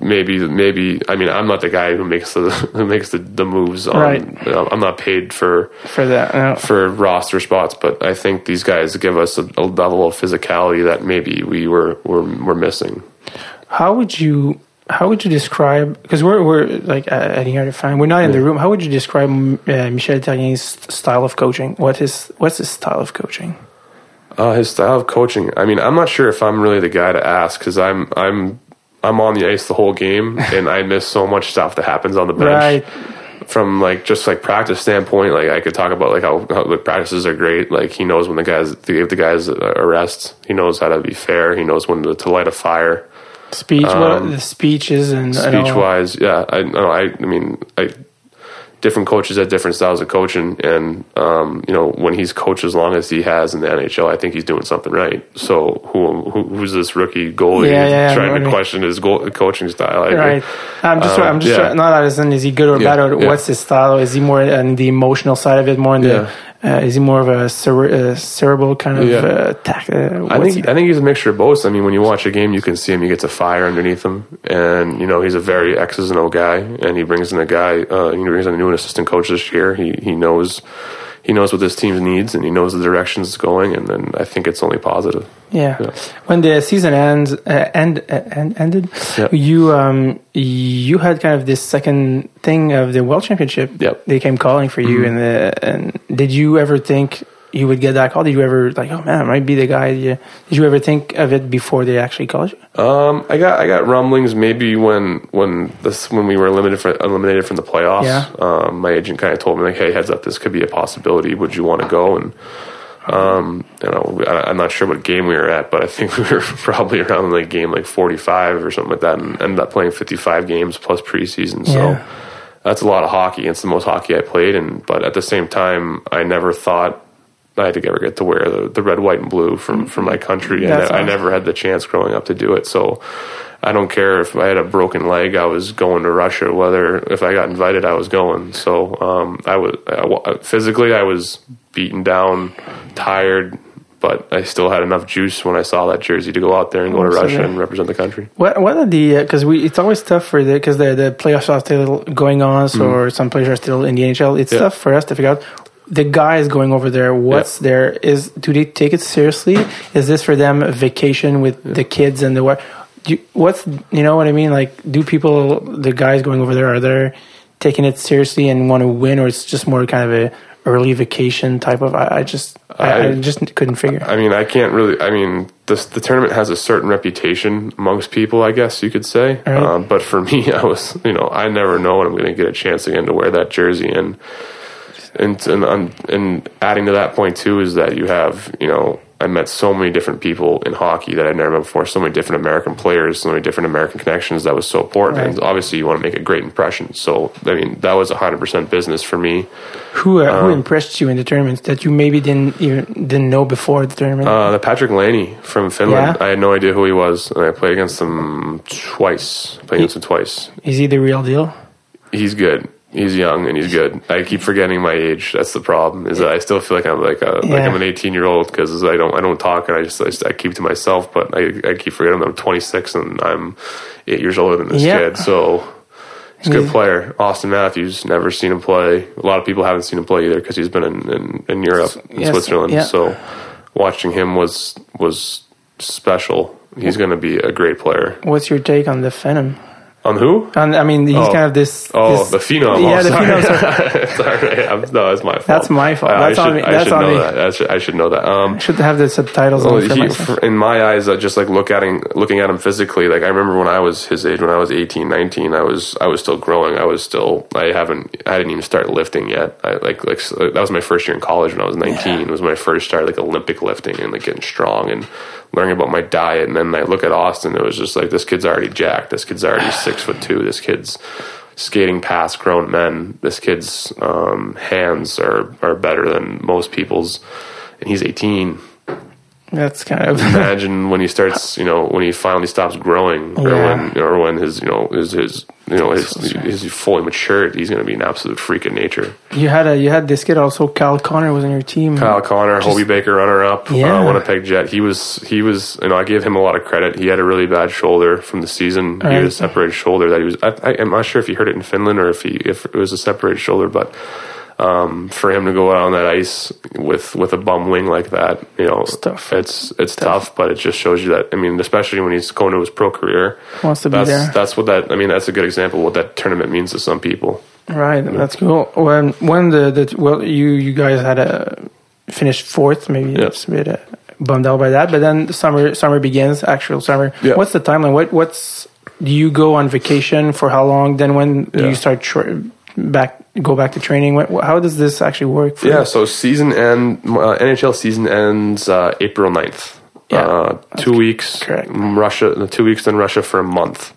maybe maybe I mean I'm not the guy who makes the who makes the, the moves on Right. you know, I'm not paid for for that. no. for roster spots, but I think these guys give us a, a level of physicality that maybe we were were, were missing. How would you how would you describe because we're we're like at here to find we're not in the room. How would you describe uh, Michel Therrien's style of coaching? What is what's his style of coaching? Uh, his style of coaching. I mean, I'm not sure if I'm really the guy to ask because I'm I'm I'm on the ice the whole game and I miss so much stuff that happens on the bench. Right. From like just like practice standpoint, like I could talk about like how, how the practices are great. Like he knows when the guys to give the guys a rest. He knows how to be fair. He knows when to, to light a fire. Speech, what the speeches and and speech wise, yeah. I no, I, I mean, I different coaches have different styles of coaching, and um, you know when he's coached as long as he has in the NHL, I think he's doing something right. So who, who who's this rookie goalie Yeah, yeah, trying right. to question his goal, coaching style? I agree. Right. I'm just. Um, I'm just. yeah. Not as in is he good or Yeah, bad or yeah. what's his style? Is he more on the emotional side of it? More on the. Uh, is he more of a cere- uh, cerebral kind of Yeah. uh, tac- uh, I think he- I think he's a mixture of both. I mean, when you watch a game, you can see him. He gets a fire underneath him, and you know he's a very X's and O guy. And he brings in a guy. Uh, he brings in a new assistant coach this year. He he knows he knows what this team needs, and he knows the direction it's going. And then I think it's only positive. Yeah. Yeah. When the season ends, uh, end, uh, end ended, Yeah. you um you had kind of this second thing of the World Championship. Yep. Mm-hmm. They came calling for you, and the, and did you ever think you would get that call? Did you ever like, oh man, I might be the guy? Did you, did you ever think of it before they actually called you? Um, I got I got rumblings maybe when when this when we were eliminated for, eliminated from the playoffs. Yeah. Um, my agent kind of told me like, hey, heads up, this could be a possibility. Would you want to go? And um, you know, I, I'm not sure what game we were at, but I think we were probably around like game like 45 or something like that, and ended up playing 55 games plus preseason. So. Yeah. That's a lot of hockey. It's the most hockey I played, and but at the same time, I never thought I'd ever get to wear the, the red, white, and blue from from my country. And That's I, I never had the chance growing up to do it. So I don't care if I had a broken leg. I was going to Russia. Whether if I got invited, I was going. So um, I was I, physically I was beaten down, tired, but I still had enough juice when I saw that jersey to go out there and go to. Russia and represent the country. What what are the because we it's always tough for the because the the playoffs are still going on, so or some players are still in the NHL. It's Mm-hmm. Yeah. tough for us to figure out the guys going over there. What's there is do they take it seriously? Is this for them a vacation with the kids and the what? You, what's you know what I mean? Like, do people the guys going over there are they taking it seriously and want to win, or it's just more kind of a early vacation type of? I, I just I, I I- just couldn't figure. I mean, I can't really. I mean, this, the tournament has a certain reputation amongst people, I guess you could say. Right. Um, but for me, I was, you know, I never know when I'm going to get a chance again to wear that jersey, and and and, and adding to that point too is that you have, you know, I met so many different people in hockey that I'd never met before. So many different American players, so many different American connections. That was so important, Right. and obviously you want to make a great impression. So I mean, that was 100 percent business for me. Who uh, Um, who impressed you in the tournaments that you maybe didn't even didn't know before the tournament? Uh, the Patrik Laine from Finland. Yeah? I had no idea who he was, and I played against him twice. Played against him twice. Is he the real deal? He's good. He's young and he's good. I keep forgetting my age. That's the problem. Is that I still feel like I'm like a, like I'm an 18 year old because I don't I don't talk and I just I, just, I keep to myself. But I, I keep forgetting I'm 26 and I'm eight years older than this Yeah. kid. So he's a good player. Auston Matthews. Never seen him play. A lot of people haven't seen him play either because he's been in, in, in Europe, in Yes, Switzerland. yeah. So watching him was was special. He's going to be a great player. What's your take on the Phenom? On who? On, I mean, he's Oh. kind of this. Oh, this- the phenom. Yeah, oh, the phenom. sorry. I'm, no, that's my fault. That's my fault. I, That's I on should, me. That's on know me. that. I should, I should know that. Um, Should have the subtitles well, on for he, for, in my eyes, uh, just like look at him, looking at him physically. Like I remember when I was his age, when I was 18, 19, I was I was still growing. I was still I haven't I didn't even start lifting yet. I like like that was my first year in college when I was 19. It was my first start like Olympic lifting and like getting strong and learning about my diet. And then I look at Austin. It was just like this kid's already jacked. This kid's already six foot two. This kid's skating past grown men. This kid's um, hands are are better than most people's, and he's 18 That's kind of. imagine when he starts, you know, when he finally stops growing, or Yeah. when, or when his, you know, his, his you know, his, his fully matured, he's going to be an absolute freak of nature. you had a you had this kid also. Kyle Connor was on your team. Kyle Connor, Hobey Baker, runner up, Yeah. uh, Winnipeg Jet. He was, he was, you know, I gave him a lot of credit. He had a really bad shoulder from the season. He Right. had a separated shoulder that he was. I, I, I'm not sure if he hurt it in Finland or if he, if it was a separated shoulder, but. Um, for him to go out on that ice with with a bum wing like that, you know, It's tough. It's it's tough. but it just shows you that. I mean, especially when he's going to his pro career, Wants to be that's there. that's what that. I mean, that's a good example of what that tournament means to some people. Right, that's cool. When when the, the well, you you guys had a finished fourth, maybe Yeah. it's a bit uh, bummed out by that. But then the summer summer begins, actual summer. Yeah. What's the timeline? What what's do you go on vacation for how long? Then when do you start tra- back go back to training? How does this actually work? For Yeah, you? so season end uh, NHL season ends uh, April 9th. Yeah, uh, two weeks. correct. Russia, two weeks in Russia for a month.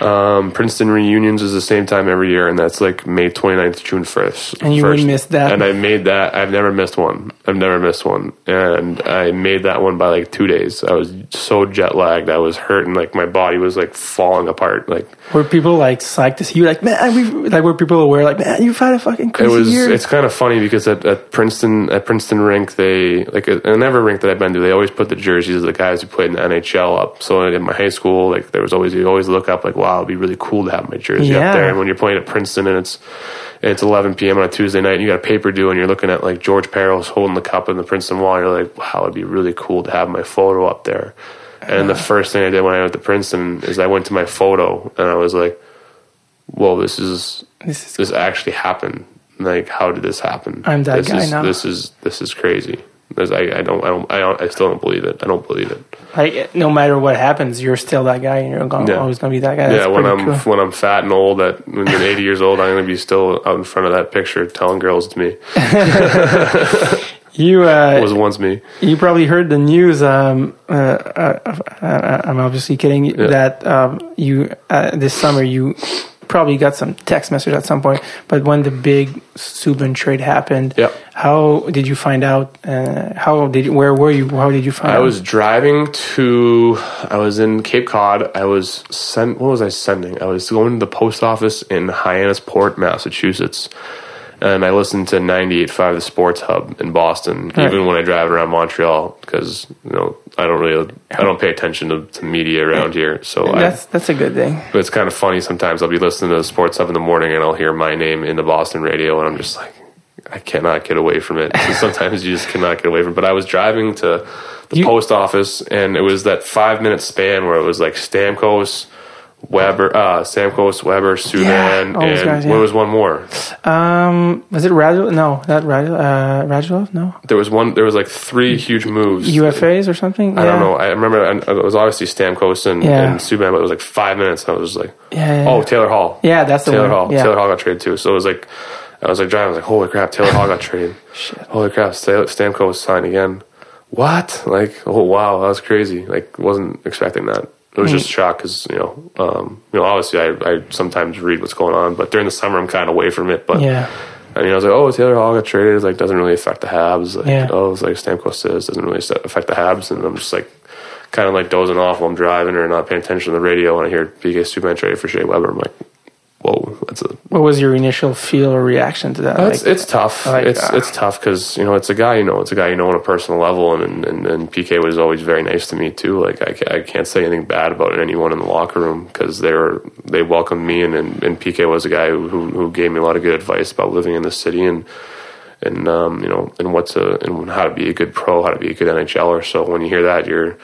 Um, Princeton reunions is the same time every year, and that's like May 29th, June 1st. And you wouldn't miss that. And I made that. I've never missed one. I've never missed one. And I made that one by like two days. I was so jet lagged. I was hurting. Like my body was like falling apart. Like Were people like psyched to see you? Like, man, we like were people aware? Like, man, you've had a fucking it crazy was. year. It's kind of funny because at, at Princeton, at Princeton rink, they like in every rink that I've been to, they always put the jerseys of the guys who played in the NHL up. So in my high school, like there was always you always look up like, wow, it'd be really cool to have my jersey Yeah. up there. And when you're playing at Princeton and it's it's 11 p.m. on a Tuesday night, and you got a paper due, and you're looking at like George Parros holding the cup in the Princeton wall. You're like, wow, it'd be really cool to have my photo up there. And the first thing I did when I went to Princeton is I went to my photo and I was like, whoa, this is this is this actually happened. Like, how did this happen? I'm that this guy is, now. This is this is crazy. There's, I, I don't I don't I don't I still don't believe it. I don't believe it. like no matter what happens, you're still that guy, and you're going, Yeah. always gonna be that guy. That's yeah, when I'm cool. when I'm fat and old, that when I'm 80 years old, I'm gonna be still out in front of that picture telling girls it's me. you uh, It was once me. You probably heard the news. Um, uh, uh, uh, I'm obviously kidding. That um, you uh, this summer you probably got some text message at some point. But when the big Subban trade happened, Yep. how did you find out? Uh, how did you, where were you? How did you find I out? was driving to. I was in Cape Cod. I was sent. What was I sending? I was going to the post office in Hyannisport, Massachusetts, and I listen to 98.5 the Sports Hub in Boston, Right. even when I drive around Montreal, because you know I don't really I don't pay attention to, to media around here. So I, That's that's a good thing. but it's kind of funny sometimes. I'll be listening to the Sports Hub in the morning, and I'll hear my name in the Boston radio, and I'm just like. I cannot get away from it. Sometimes you just cannot get away from it. But I was driving to the You- post office, and it was that five minute span where it was like Stamkos, Weber, uh, Stamkos, Weber, Subban, all those and guys, yeah. there was one more. Um, was it Radul? No, not Radul. Uh, Radulov? No, There was one. There was like three huge moves. UFAs or something. I yeah. don't know. I remember it was obviously Stamkos and, Yeah. and Subban, but it was like five minutes. And I was just like, Yeah, yeah, oh. Taylor Hall. Yeah, that's the Taylor one. Hall. Yeah. Taylor Hall got traded too. So it was like, I was like driving. I was like, holy crap, Taylor Hall got traded. Holy crap, Sta- Stamkos signed again. What? Like, oh wow, that was crazy. Like, wasn't expecting that. It was just shock because you know, um, you know, obviously I, I sometimes read what's going on, but during the summer I'm kind of away from it. But Yeah. I mean, I was like, oh, Taylor Hall got traded. It's like doesn't really affect the Habs. Like, Yeah. oh, it's like Stamkos says doesn't really affect the Habs, and I'm just like kind of like dozing off while I'm driving or not paying attention to the radio when I hear PK Subban traded for Shea Weber. I'm like, whoa, that's a What was your initial feel or reaction to that? it's, Like, it's tough. like, it's uh, it's tough because you know it's a guy you know it's a guy you know on a personal level, and and, and PK was always very nice to me too. Like I, I can't say anything bad about anyone in the locker room because they were they welcomed me, and, and, and PK was a guy who, who who gave me a lot of good advice about living in the city and and um, you know and what's a and how to be a good pro, how to be a good NHLer. So when you hear that, you're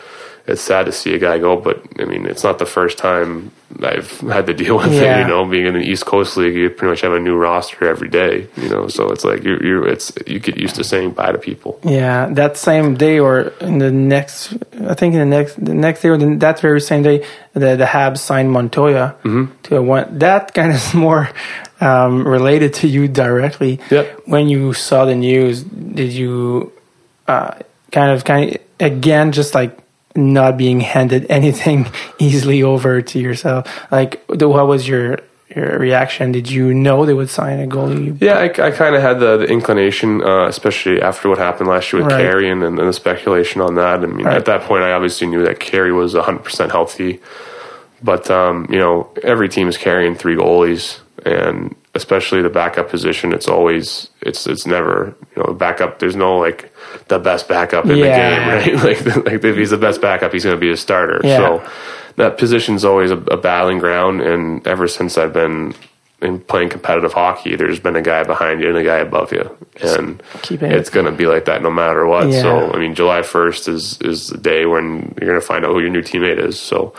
it's sad to see a guy go, but I mean it's not the first time I've had to deal with Yeah. it. You know, being in the East Coast League, you pretty much have a new roster every day. You know, so it's like you're, you're it's you get used to saying bye to people. Yeah, that same day or in the next, I think in the next, the next day or the, that very same day, the the Habs signed Montoya Mm-hmm. to a one. That kind of is more um, related to you directly. Yep. When you saw the news, did you uh, kind of kind of again just like not being handed anything easily over to yourself? Like, the, what was your your reaction? Did you know they would sign a goalie? Yeah, I, I kind of had the, the inclination, uh, especially after what happened last year with Right. Carey and, and the speculation on that. I mean, Right. at that point, I obviously knew that Carey was 100% healthy. But, um, you know, every team is carrying three goalies. And especially the backup position, it's always, it's it's never, you know, backup, there's no, like, the best backup in Yeah. the game, right? like, like, if he's the best backup, he's going to be a starter. Yeah. So that position's always a, a battling ground. And ever since I've been in playing competitive hockey, there's been a guy behind you and a guy above you, and it- it's going to be like that no matter what. Yeah. So I mean, July 1st is is the day when you're going to find out who your new teammate is. So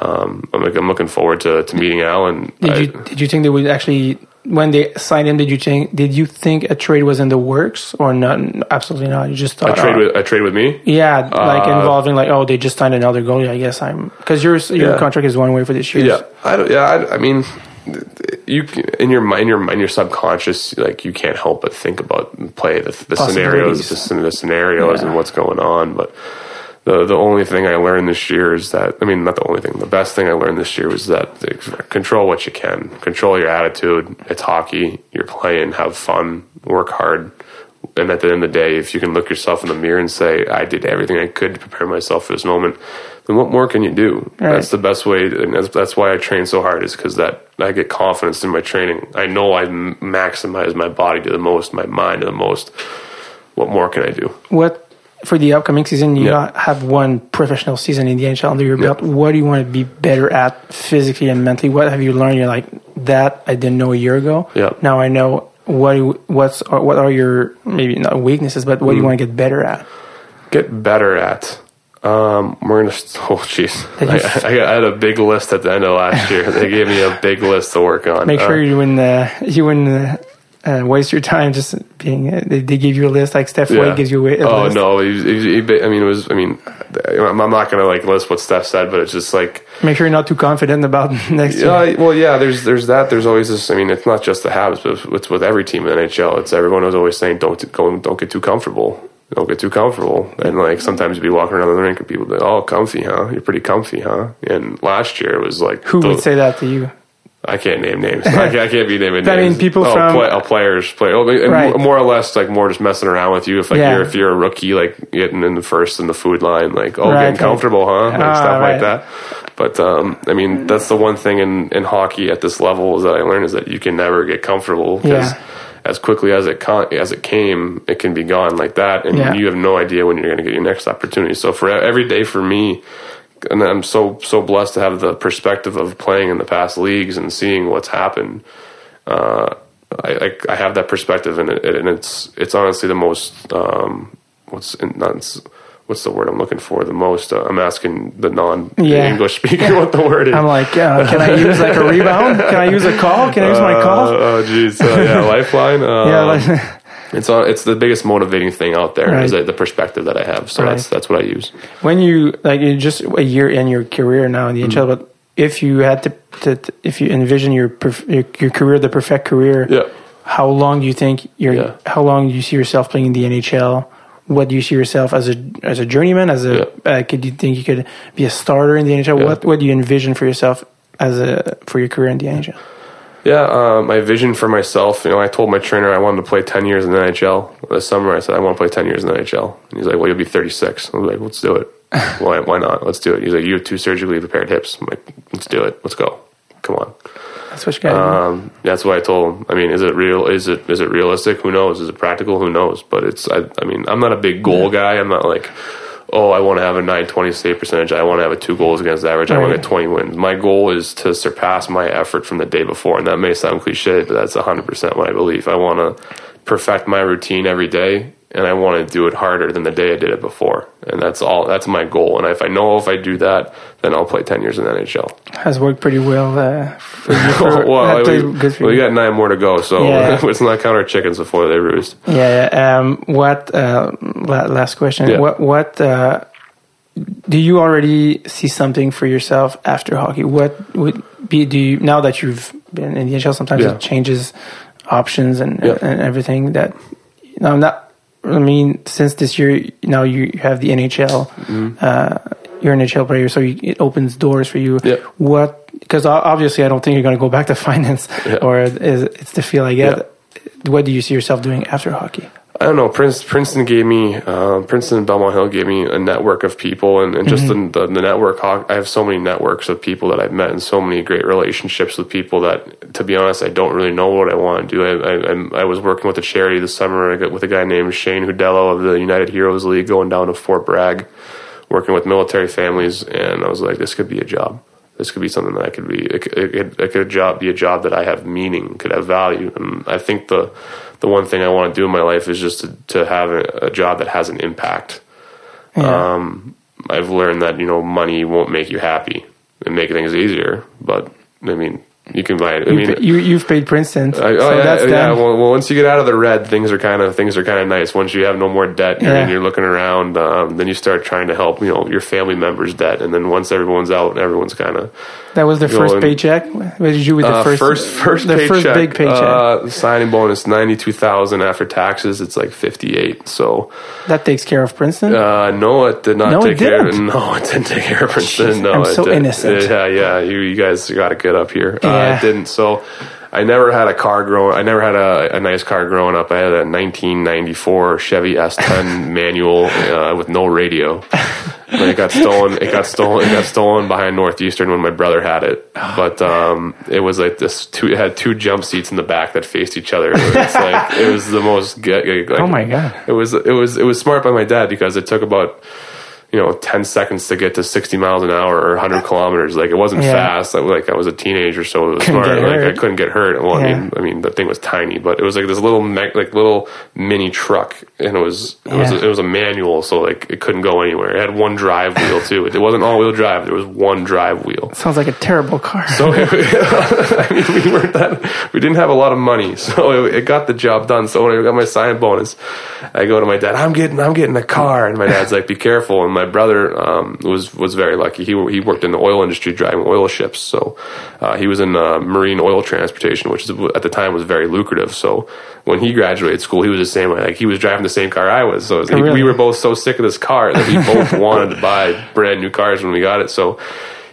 um, I'm like, I'm looking forward to, to meeting Al. And Did I- you did you think they would actually when they signed him? Did you think did you think a trade was in the works or not? Absolutely not. You just thought a trade oh, with a trade with me. yeah, like Uh, involving like oh they just signed another goalie. I guess I'm because your your Yeah. contract is one way for this year. Yeah, I don't, yeah. I, I mean, you in your mind, your mind, your subconscious, like you can't help but think about and play the, the scenarios, the, the scenarios, Yeah. and what's going on. But the the only thing I learned this year is that I mean not the only thing the best thing I learned this year was that control what you can control your attitude it's hockey you're playing have fun work hard and at the end of the day if you can look yourself in the mirror and say I did everything I could to prepare myself for this moment then what more can you do? Right. that's the best way and that's, that's why I train so hard is because that I get confidence in my training. I know I maximize my body to the most my mind to the most. What more can I do? What for the upcoming season? You Yeah. have one professional season in the NHL under your belt. What do you want to be better at physically and mentally? What have you learned? You're like that I didn't know a year ago. Yeah. Now I know. What what's what are your maybe not weaknesses, but Mm. what do you want to get better at? get better at. Um, we're gonna. Oh, jeez. I, I, I had a big list at the end of last year. they gave me a big list to work on. Make Uh, sure you wouldn't uh, you wouldn't uh, uh, waste your time just being. They, they give you a list like Steph Waite gives you a, a oh list. no! He, he, he, I mean, it was. I mean, I'm not gonna like list what Steph said, but it's just like Make sure you're not too confident about next year. Yeah, well, yeah. There's there's that. There's always this. I mean, it's not just the Habs, but it's with every team in the NHL. It's everyone was always saying, "Don't go, don't get too comfortable. Don't get too comfortable." And like sometimes you'd be walking around the rink and people be like, "Oh, comfy, huh? You're pretty comfy, huh?" And last year it was like, Who the- would say that to you? I can't name names. I can't, I can't be naming names. I mean, people oh, from- play, oh, players, play, oh, Right. more or less like more just messing around with you. If like Yeah. you're if you're a rookie, like getting in the first in the food line, like oh, Right, getting comfortable, huh? Like Ah, stuff right. like that. But um, I mean, that's the one thing in in hockey at this level is that I learned is that you can never get comfortable because. Yeah. As quickly as it con- as it came, it can be gone like that, and Yeah. you have no idea when you're going to get your next opportunity. So for every day for me, and I'm so so blessed to have the perspective of playing in the past leagues and seeing what's happened. Uh, I, I I have that perspective, and it, and it's it's honestly the most um, what's in, not what's the word I'm looking for the most. Uh, I'm asking the non Yeah. English speaker what the word is. I'm like, uh, can I use like a rebound? Can I use a call? Can I use my Uh, call? oh jeez, uh, yeah, lifeline. Yeah, like, it's uh, it's the biggest motivating thing out there is Right. that the perspective that I have. So Right. that's that's what I use. when you like you're just a year in your career now in the Mm-hmm. NHL, but if you had to, to, to- if you envision your, perf- your your career, the perfect career, Yeah. how long do you think you're? Yeah. How long do you see yourself playing in the NHL? What do you see yourself as a as a journeyman? As a Yeah. uh, could you think you could be a starter in the NHL? Yeah. What what do you envision for yourself as a for your career in the NHL? Yeah, uh, my vision for myself, you know, I told my trainer I wanted to play 10 years in the NHL. This summer, I said, I want to play 10 years in the NHL. And he's like, well, you'll be 36. I was like, let's do it. why, why not? Let's do it. He's like, you have two surgically repaired hips. I'm like, let's do it. Let's go. Come on. That's what you got. Um, that's what I told him. I mean, is it real? Is it is it realistic? Who knows? Is it practical? Who knows? But it's. I, I mean, I'm not a big goal guy. I'm not like, oh, I want to have a 920 save percentage. I want to have a two goals against average. I want to get 20 wins. My goal is to surpass my effort from the day before, and that may sound cliche, but that's 100 percent what I believe. I want to perfect my routine every day. And I want to do it harder than the day I did it before, and that's all. That's my goal. And if I know if I do that, then I'll play ten years in the NHL. Has worked pretty well uh, for you. For, well, we, played good for we you. got nine more to go, so Yeah. let's not count our chickens before they roost. Yeah. Um, what? Uh, last question. Yeah. What? What? Uh, do you already see something for yourself after hockey? What would be? Do you now that you've been in the NHL? Sometimes Yeah. it changes options and and everything. That now, not. I mean, since this year, now you have the NHL. Mm-hmm. Uh, you're an NHL player, so you, it opens doors for you. Yeah. What? Because obviously, I don't think you're going to go back to finance, Yeah. or is, it's the feel I get. What do you see yourself doing after hockey? I don't know. Prince, Princeton gave me, uh, Princeton and Belmont Hill gave me a network of people, and, and just Mm-hmm. the, the, the network. I have so many networks of people that I've met, and so many great relationships with people that, to be honest, I don't really know what I want to do. I, I, I'm- was working with a charity this summer with a guy named Shane Hudella of the United Heroes League, going down to Fort Bragg, working with military families, and I was like, this could be a job. This could be something that I could be. It could, it could, it could job be a job that I have meaning, could have value, and I think the the one thing I want to do in my life is just to, to have a, a job that has an impact. Yeah. Um, I've learned that you know money won't make you happy. and make things easier, but I mean, you can buy it. I You, mean, you, you've paid Princeton. I- so oh yeah, that's yeah. done. Well, well, once you get out of the red, things are kind of things are kind of nice. Once you have no more debt, Yeah. and you're looking around, um, then you start trying to help, you know, your family members' debt, and then once everyone's out, everyone's kind of That was the first paycheck. What did you with the uh, first first first the paycheck, first big paycheck? Uh, signing bonus ninety two thousand after taxes. It's like fifty eight. So that takes care of Princeton. uh, no, it did not No, it take care. didn't. No, it didn't take care of Princeton. Jeez, no, I'm it so did- innocent. Yeah, yeah. You, you guys got it good up here. Uh, Yeah. it didn't. So. I never had a car growing. I never had a, a nice car growing up. I had a 1994 Chevy S10 manual uh, with no radio. But it got stolen. It got stolen. It got stolen behind Northeastern when my brother had it. But um, it was like this. Two, it had two jump seats in the back that faced each other. It's like it was the most. Like, Oh my God. It was. It was. It was smart by my dad because it took about you know 10 seconds to get to 60 miles an hour or 100 kilometers like it wasn't Yeah. fast I- like i was a teenager so it was Couldn't smart like i couldn't get hurt well i mean i mean the thing was tiny but it was like this little me- like little mini truck and it was it was Yeah. it was a manual so like it couldn't go anywhere it had one drive wheel too it wasn't all-wheel drive there was one drive wheel Sounds like a terrible car. so I mean, we weren't that we didn't have a lot of money, so it, it got the job done. So when I got my sign bonus, I go to my dad. I'm getting I'm getting a car, and my dad's like, "Be careful." And my brother um, was was very lucky. He he worked in the oil industry driving oil ships, so uh, he was in uh, marine oil transportation, which is, at the time was very lucrative. So when he graduated school, he was the same way. Like he was driving the same car I was. So was, really? we were both so sick of this car that we both wanted to buy brand new cars when we got it. So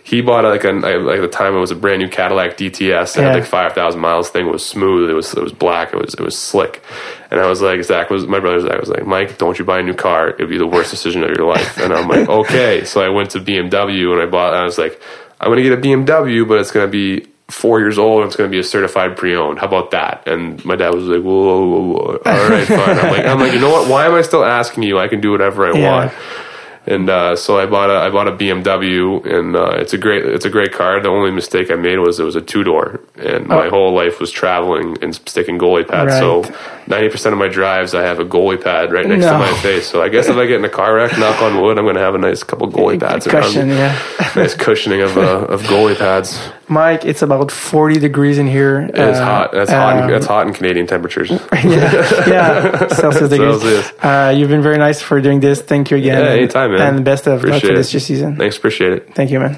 he bought like a like at the time it was a brand new Cadillac DTS. It Yeah. had like five thousand miles. Thing was smooth. It was it was black. It was it was slick. And I was like Zach was my brother Zach was like Mike, don't you buy a new car? It'd be the worst decision of your life. And I'm like okay. So I went to BMW and I bought. And I was like I'm gonna get a BMW, but it's gonna be four years old and it's going to be a certified pre-owned. How about that? And my dad was like, whoa, whoa, whoa, whoa. all right, fine. I'm like, I'm like, you know what? Why am I still asking you? I can do whatever I Yeah. want. And uh, so I bought a I bought a BMW, and uh, it's a great it's a great car. The only mistake I made was it was a two door, and my Oh. whole life was traveling and sticking goalie pads. So ninety percent of my drives, I have a goalie pad right next No. to my face. So I guess if I get in a car wreck, knock on wood, I'm going to have a nice couple goalie pads Cushion, around. yeah. nice cushioning of uh, of goalie pads. Mike, it's about 40 degrees in here. It's hot. That's hot. In, um, that's hot in Canadian temperatures. yeah, yeah, Celsius degrees. Celsius. Uh, you've been very nice for doing this. Thank you again. Yeah, anytime, man. And the best of luck for this season. Thanks, appreciate it. Thank you, man.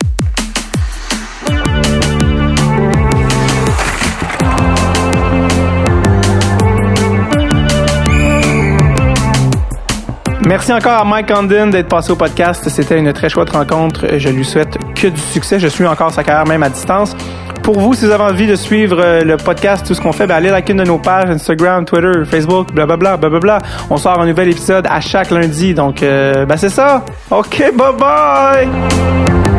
Merci encore à Mike Condon d'être passé au podcast. C'était une très chouette rencontre. Je lui souhaite que du succès. Je suis encore sa carrière même à distance. Pour vous, si vous avez envie de suivre euh, le podcast, tout ce qu'on fait, ben allez liker une de nos pages Instagram, Twitter, Facebook, blablabla, blablabla. On sort un nouvel épisode à chaque lundi. Donc, euh, ben c'est ça. OK, bye bye!